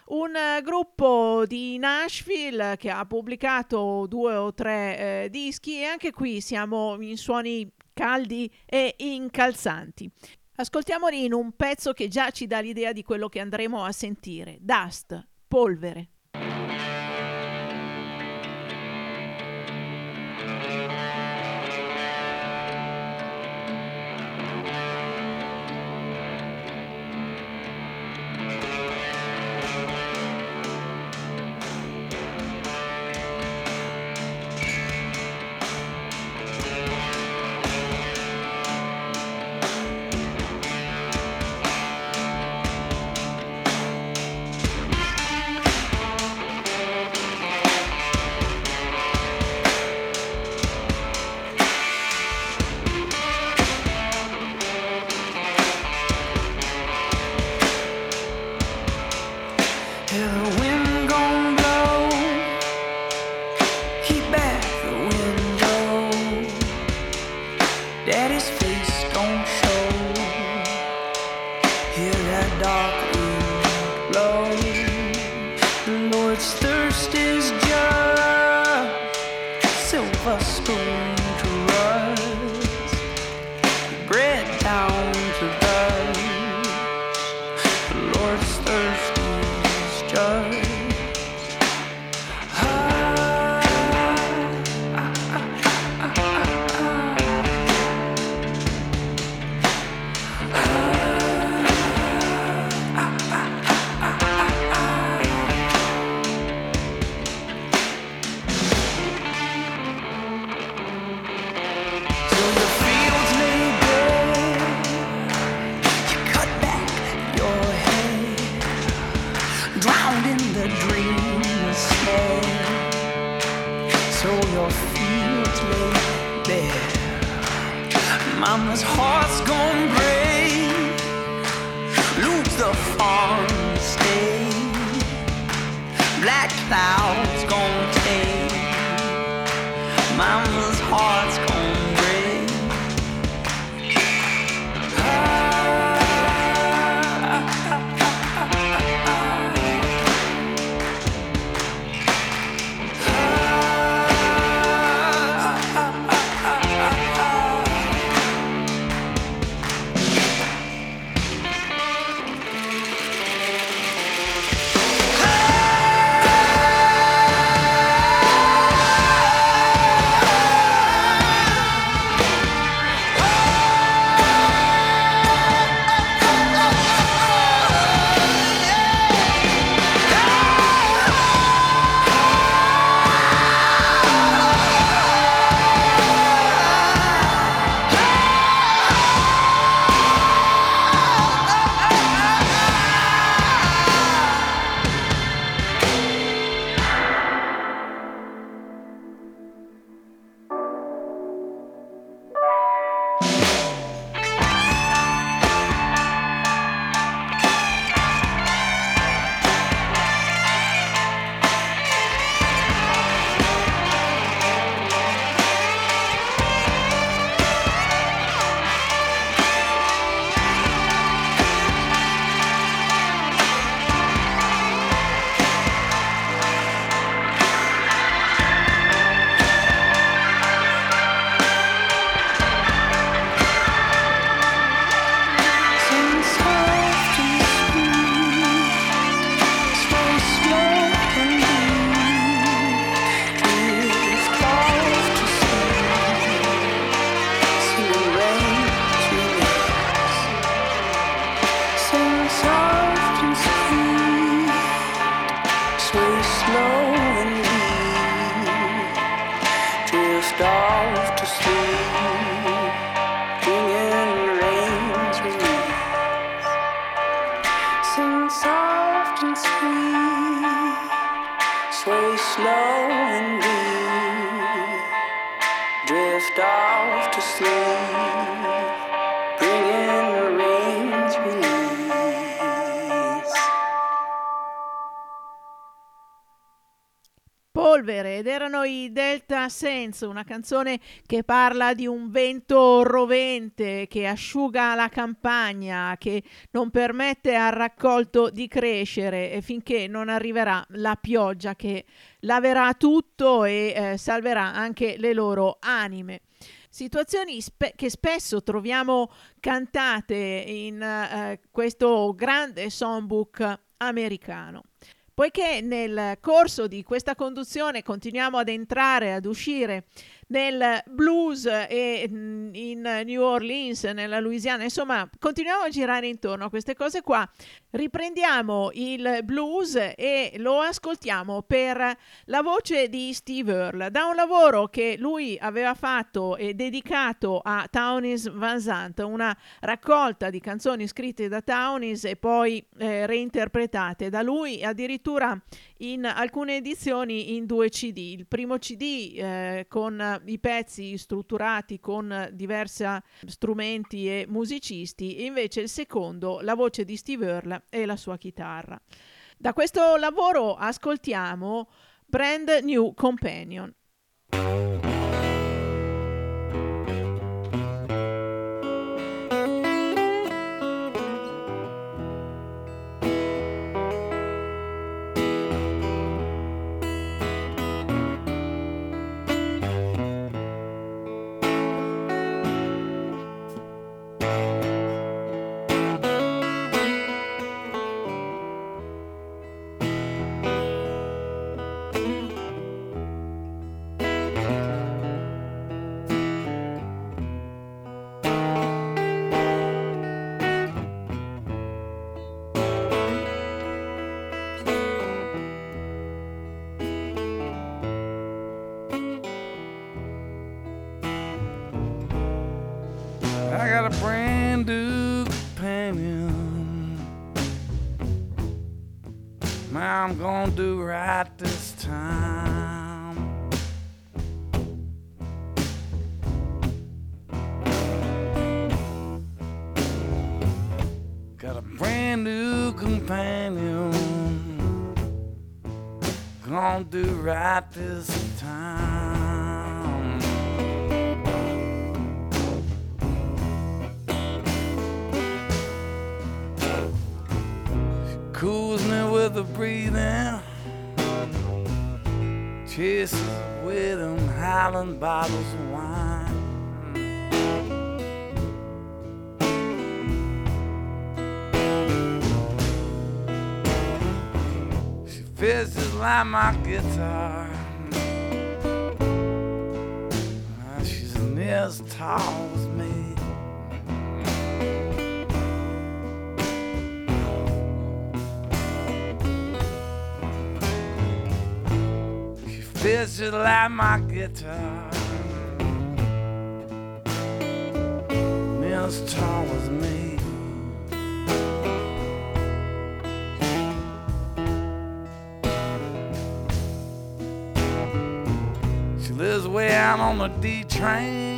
Un gruppo di Nashville che ha pubblicato due o tre eh, dischi e anche qui siamo in suoni caldi e incalzanti. Ascoltiamoli in un pezzo che già ci dà l'idea di quello che andremo a sentire. Dust, polvere. Polvere ed erano i Delta Sense, una canzone che parla di un vento rovente che asciuga la campagna, che non permette al raccolto di crescere finché non arriverà la pioggia che laverà tutto e eh, salverà anche le loro anime. Situazioni spe- che spesso troviamo cantate in eh, questo grande songbook americano. Poiché nel corso di questa conduzione continuiamo ad entrare, ad uscire nel blues e mm, in New Orleans, nella Louisiana, insomma, continuiamo a girare intorno a queste cose qua. Riprendiamo il blues e lo ascoltiamo per la voce di Steve Earle, da un lavoro che lui aveva fatto e dedicato a Townis Van Zandt, una raccolta di canzoni scritte da Townis e poi eh, reinterpretate da lui, addirittura in alcune edizioni in due CD. Il primo CD eh, con i pezzi strutturati con diversi strumenti e musicisti, e invece il secondo la voce di Steve Earle e la sua chitarra. Da questo lavoro ascoltiamo Brand New Companion.
Gonna do right this time. Got a brand new companion. Gonna do right this time. With her breathing. Chases with them Highland bottles of wine. She feels just like my guitar. Ah, She's near as tall as me. Feels just like my guitar. Near as tall as me. She lives way out on the D train.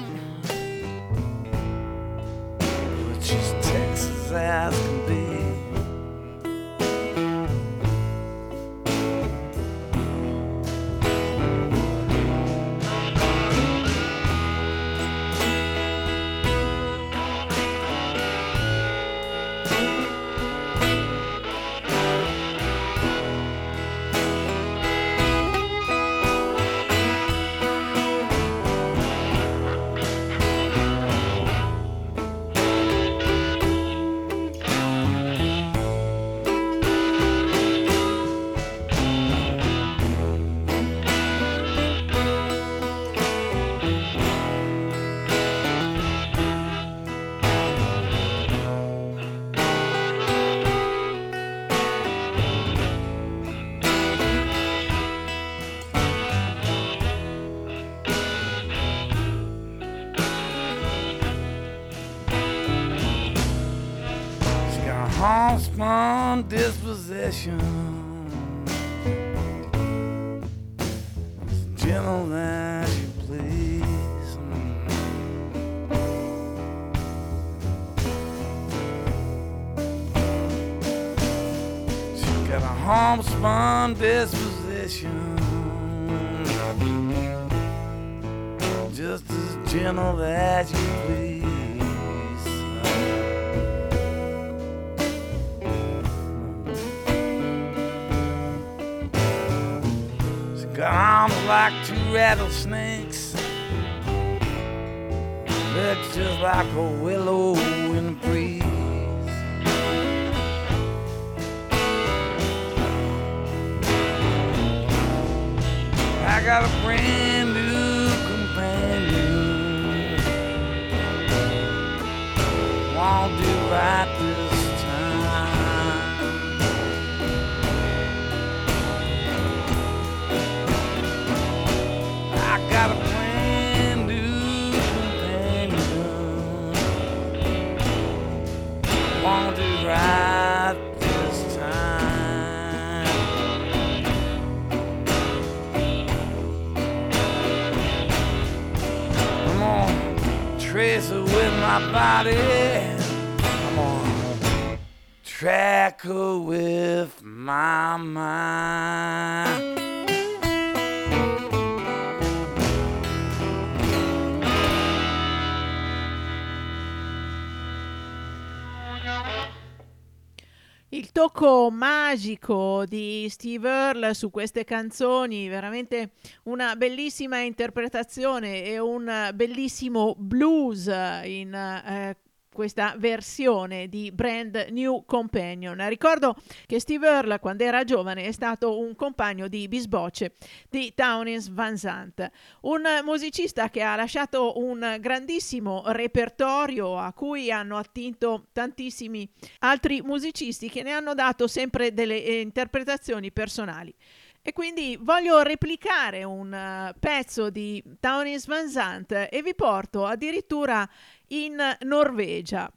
Tocco magico di Steve Earle su queste canzoni, veramente una bellissima interpretazione e un bellissimo blues in eh, questa versione di Brand New Companion. Ricordo che Steve Earle quando era giovane è stato un compagno di bisbocce di Townes Van Zandt, un musicista che ha lasciato un grandissimo repertorio a cui hanno attinto tantissimi altri musicisti che ne hanno dato sempre delle eh, interpretazioni personali. E quindi voglio replicare un eh, pezzo di Townes Van Zandt e vi porto addirittura in Norvegia.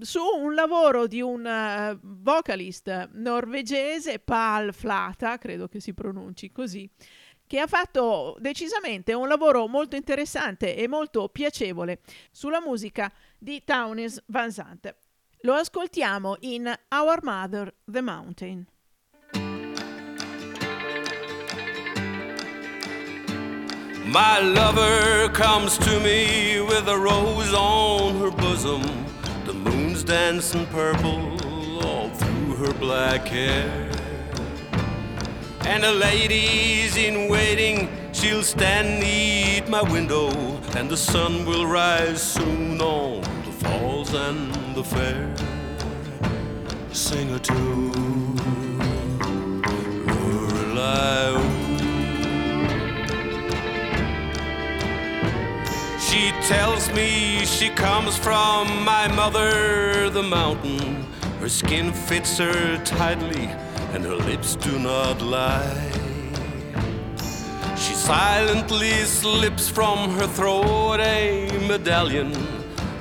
su un lavoro di un eh, vocalist norvegese, Pal Flata, credo che si pronunci così, che ha fatto decisamente un lavoro molto interessante e molto piacevole sulla musica di Townes Van Zandt. Lo ascoltiamo in Our Mother the Mountain.
My lover comes to me with a rose on her bosom. The moon's dancing purple all through her black hair. And the lady's in waiting, she'll stand neath my window, and the sun will rise soon on the falls and the fair. Sing a tune, Lorelei. She tells me she comes from my mother, the mountain. Her skin fits her tightly, and her lips do not lie. She silently slips from her throat a medallion.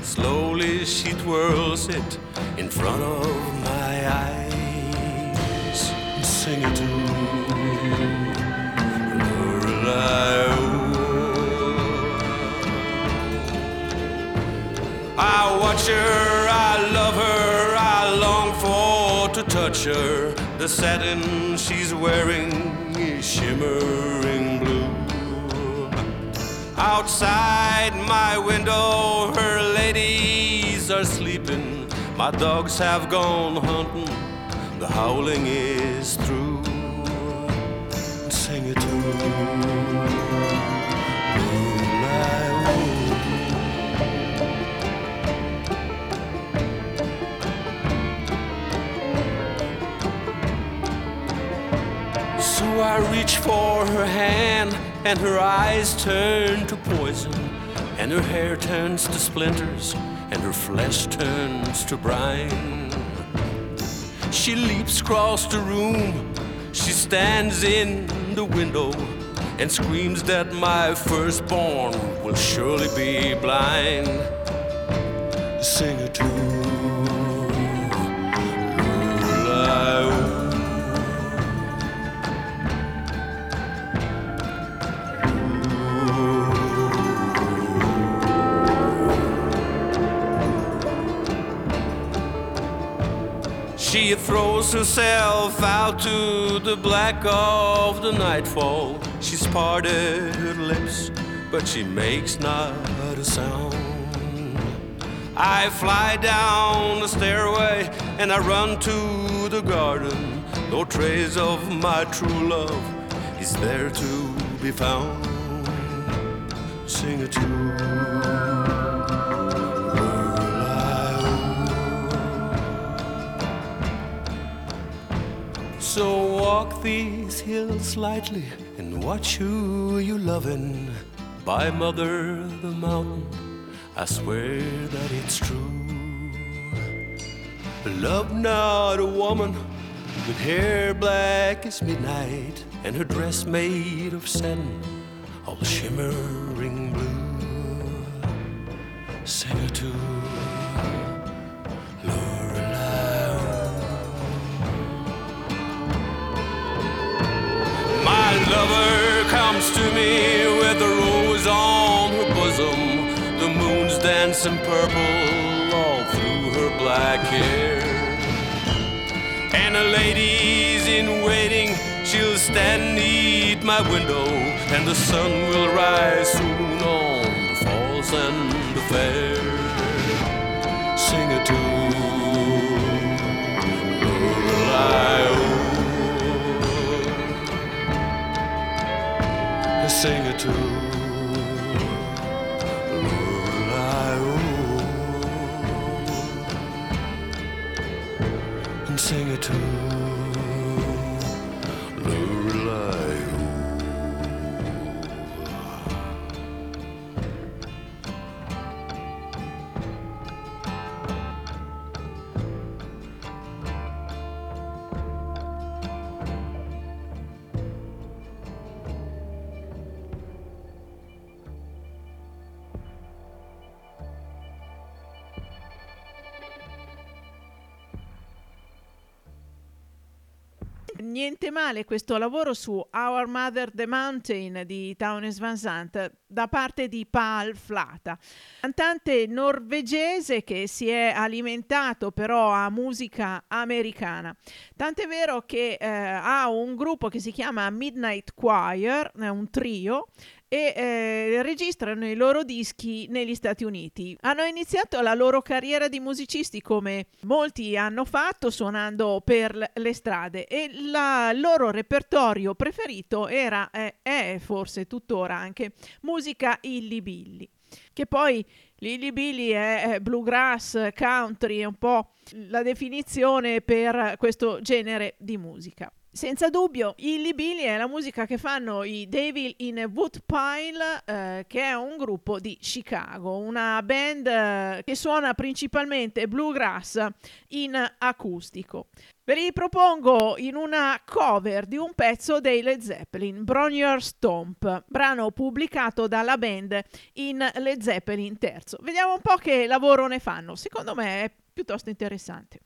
Slowly she twirls it in front of my eyes. Sing it to Lorelei. I watch her, I love her, I long for to touch her. The satin she's wearing is shimmering blue. Outside my window, her ladies are sleeping. My dogs have gone hunting, the howling is through. Sing it to Moonlight. I reach for her hand, and her eyes turn to poison, and her hair turns to splinters, and her flesh turns to brine. She leaps across the room, she stands in the window, and screams that my firstborn will surely be blind. Sing a tune, She throws herself out to the black of the nightfall. She's parted her lips, but she makes not a sound. I fly down the stairway and I run to the garden. No trace of my true love is there to be found. Sing a tune. So walk these hills lightly and watch who you lovin'. By Mother the Mountain, I swear that it's true. Love not a woman with hair black as midnight and her dress made of satin, all shimmering blue. Sing her to lover comes to me with a rose on her bosom. The moon's dancing purple all through her black hair. And a lady's in waiting, she'll stand neath my window, and the sun will rise soon on the falls and the fair. Sing a tune, Lorelei. sing it to. Sing it too.
Niente male questo lavoro su Our Mother the Mountain di Townes Van Sant da parte di Paul Flata, cantante norvegese che si è alimentato però a musica americana. Tant'è vero che eh, ha un gruppo che si chiama Midnight Choir, è un trio e eh, registrano i loro dischi negli Stati Uniti. Hanno iniziato la loro carriera di musicisti come molti hanno fatto suonando per le strade e il loro repertorio preferito era, eh, è forse tuttora anche musica illibilli che poi l'illibilly è bluegrass, country, è un po' la definizione per questo genere di musica. Senza dubbio, Illy Billy è la musica che fanno i Devil in Woodpile, eh, che è un gruppo di Chicago, una band eh, che suona principalmente bluegrass in acustico. Ve li propongo in una cover di un pezzo dei Led Zeppelin, Bronier Stomp, brano pubblicato dalla band in Led Zeppelin terzo. Vediamo un po' che lavoro ne fanno, secondo me è piuttosto interessante.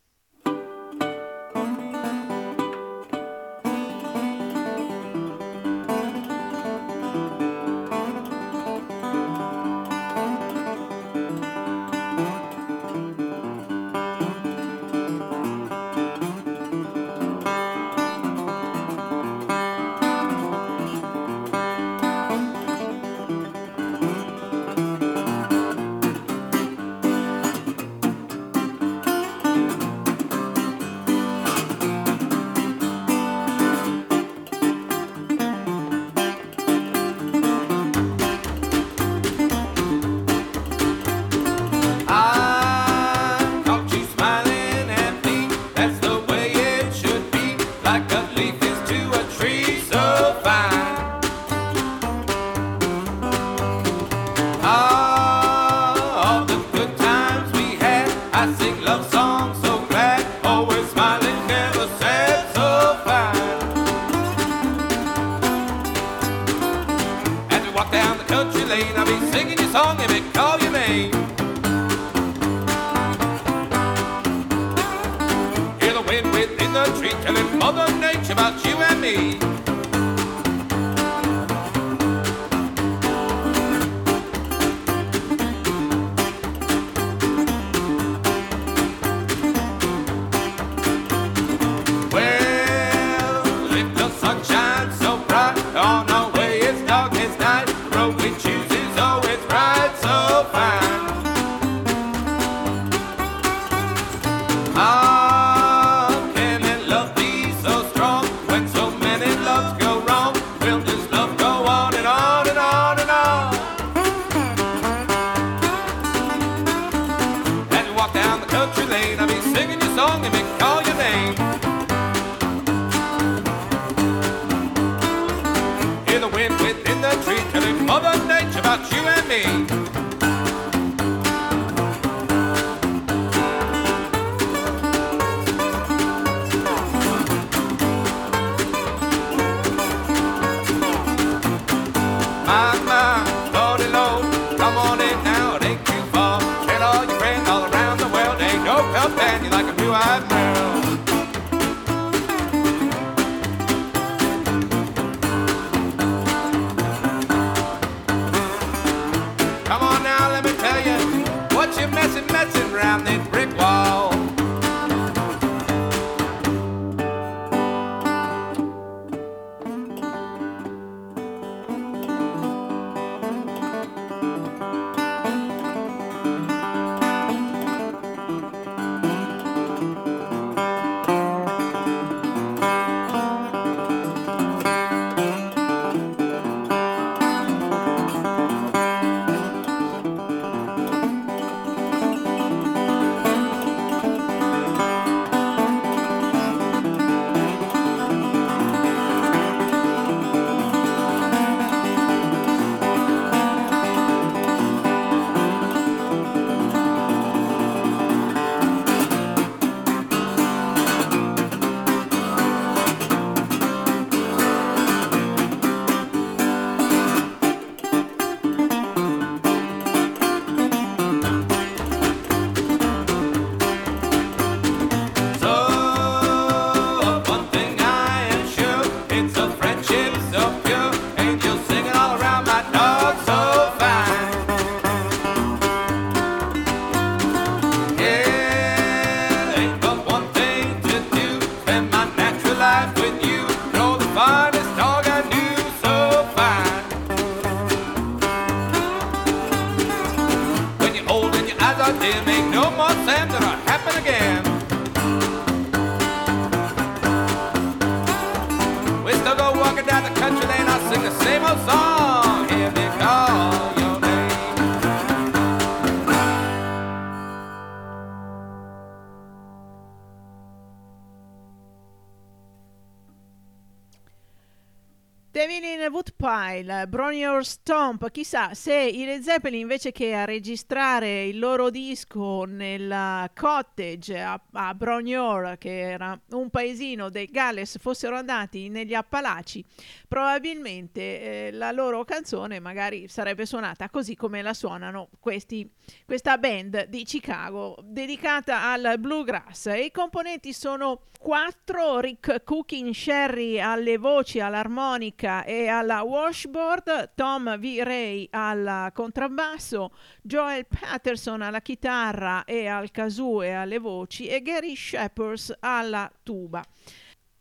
Devil in a Woodpile, Bronier Stomp, chissà se i Led Zeppelin invece che a registrare il loro disco nella cottage a, a Bronier, che era un paesino del Galles, fossero andati negli Appalachi, probabilmente eh, la loro canzone magari sarebbe suonata così come la suonano questi, questa band di Chicago dedicata al bluegrass. I componenti sono quattro, Rick Cooking Sherry alle voci, all'armonica e alla washboard, Tom V. Ray al contrabbasso, Joel Patterson alla chitarra e al kazoo e alle voci e Gary Shepard alla tuba.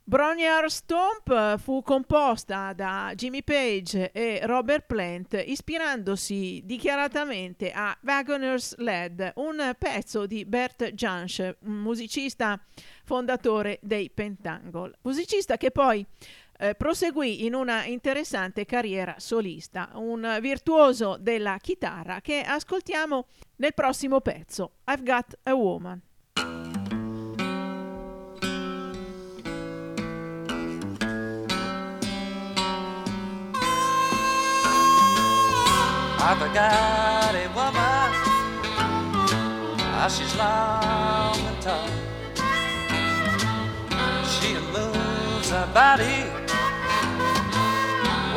Bronyar Stomp fu composta da Jimmy Page e Robert Plant ispirandosi dichiaratamente a Wagoner's Led, un pezzo di Bert Jansch, musicista fondatore dei Pentangle. Musicista che poi eh, proseguì in una interessante carriera solista, un virtuoso della chitarra che ascoltiamo nel prossimo pezzo, I've Got a Woman.
I forgot a woman. Ah, she's long and tall. She moves her body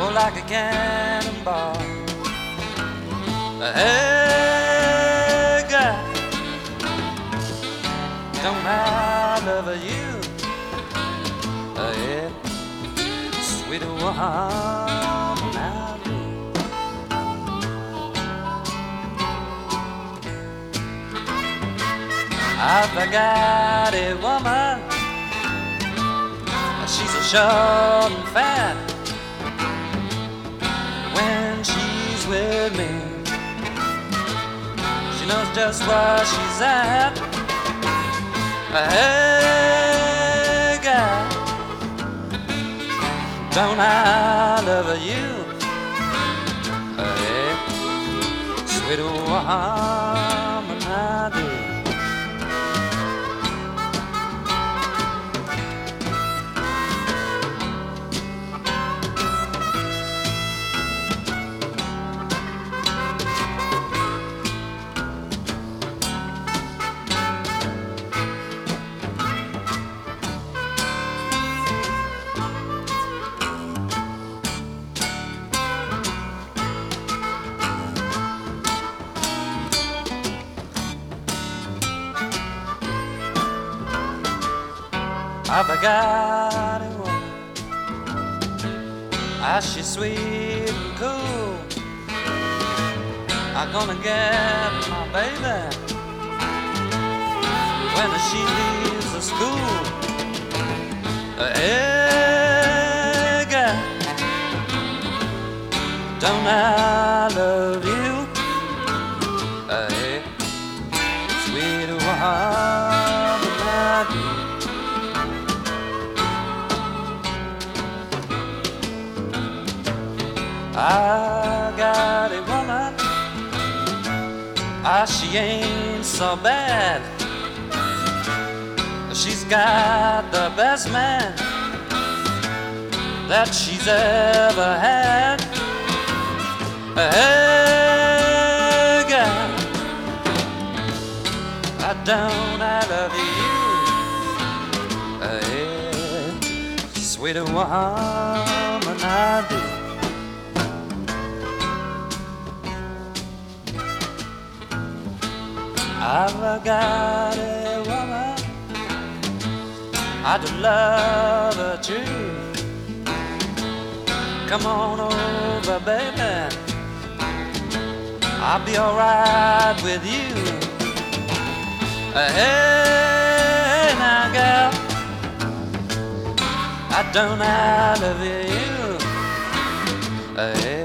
oh, like a cannonball. Hey, girl, don't I love you? Yeah, sweet woman. I forgot a woman. She's a short and fat. When she's with me, she knows just where she's at. Hey, guy, don't I love you? Hey, sweet woman, I forgot a woman. Ah, she's sweet and cool. I'm gonna get my baby when she leaves the school. Hey, don't I love you? Hey, sweet woman, I got a woman. Ah, she ain't so bad. She's got the best man that she's ever had. Hey, girl, I don't I love you. Hey, sweet woman, I do. I've got a woman. I do love her too. Come on over, baby. I'll be alright with you. Hey, now, girl. I don't love you. Hey,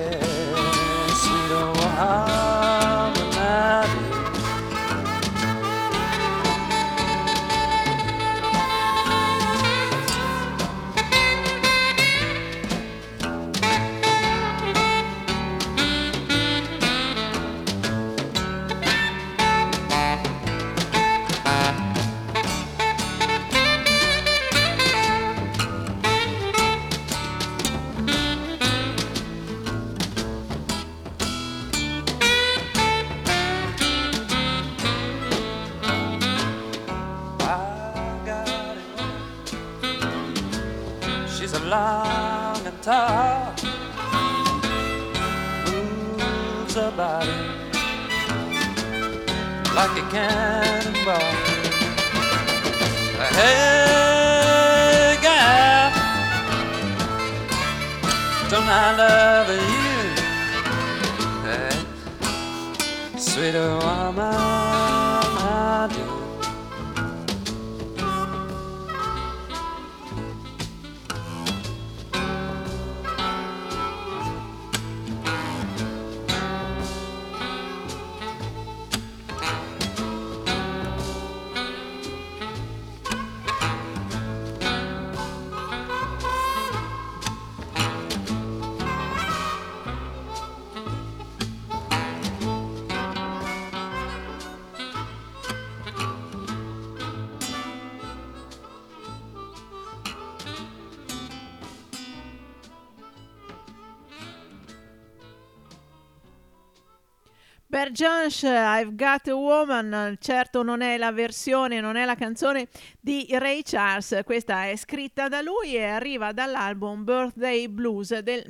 Jones, I've Got a Woman, certo non è la versione, non è la canzone di Ray Charles, questa è scritta da lui e arriva dall'album Birthday Blues del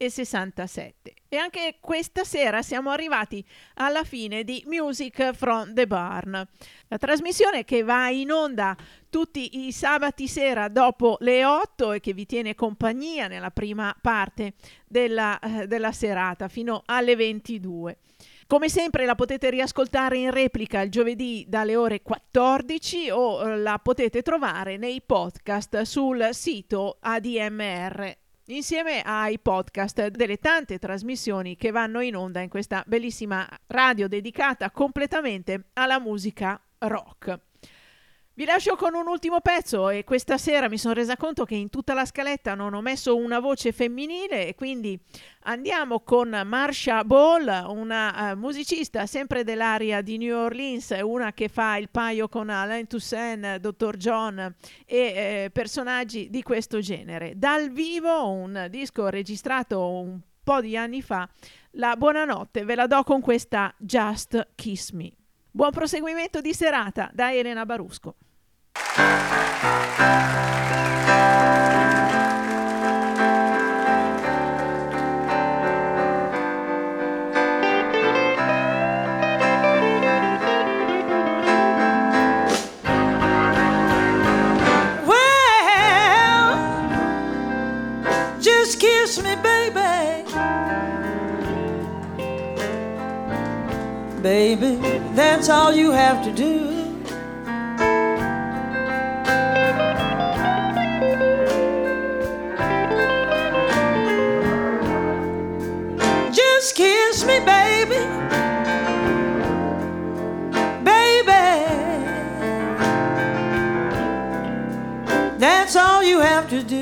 1967. E anche questa sera siamo arrivati alla fine di Music from the Barn, la trasmissione che va in onda tutti i sabati sera dopo le 8 e che vi tiene compagnia nella prima parte della, eh, della serata fino alle 22. Come sempre la potete riascoltare in replica il giovedì dalle ore 14 o eh, la potete trovare nei podcast sul sito ADMR insieme ai podcast delle tante trasmissioni che vanno in onda in questa bellissima radio dedicata completamente alla musica rock. Vi lascio con un ultimo pezzo e questa sera mi sono resa conto che in tutta la scaletta non ho messo una voce femminile e quindi andiamo con Marsha Ball, una uh, musicista sempre dell'area di New Orleans, una che fa il paio con Alain Toussaint, Dr. John e eh, personaggi di questo genere. Dal vivo un disco registrato un po' di anni fa, la buonanotte ve la do con questa Just Kiss Me. Buon proseguimento di serata da Elena Barusco.
Baby. Baby, that's all you have to do. Have to do.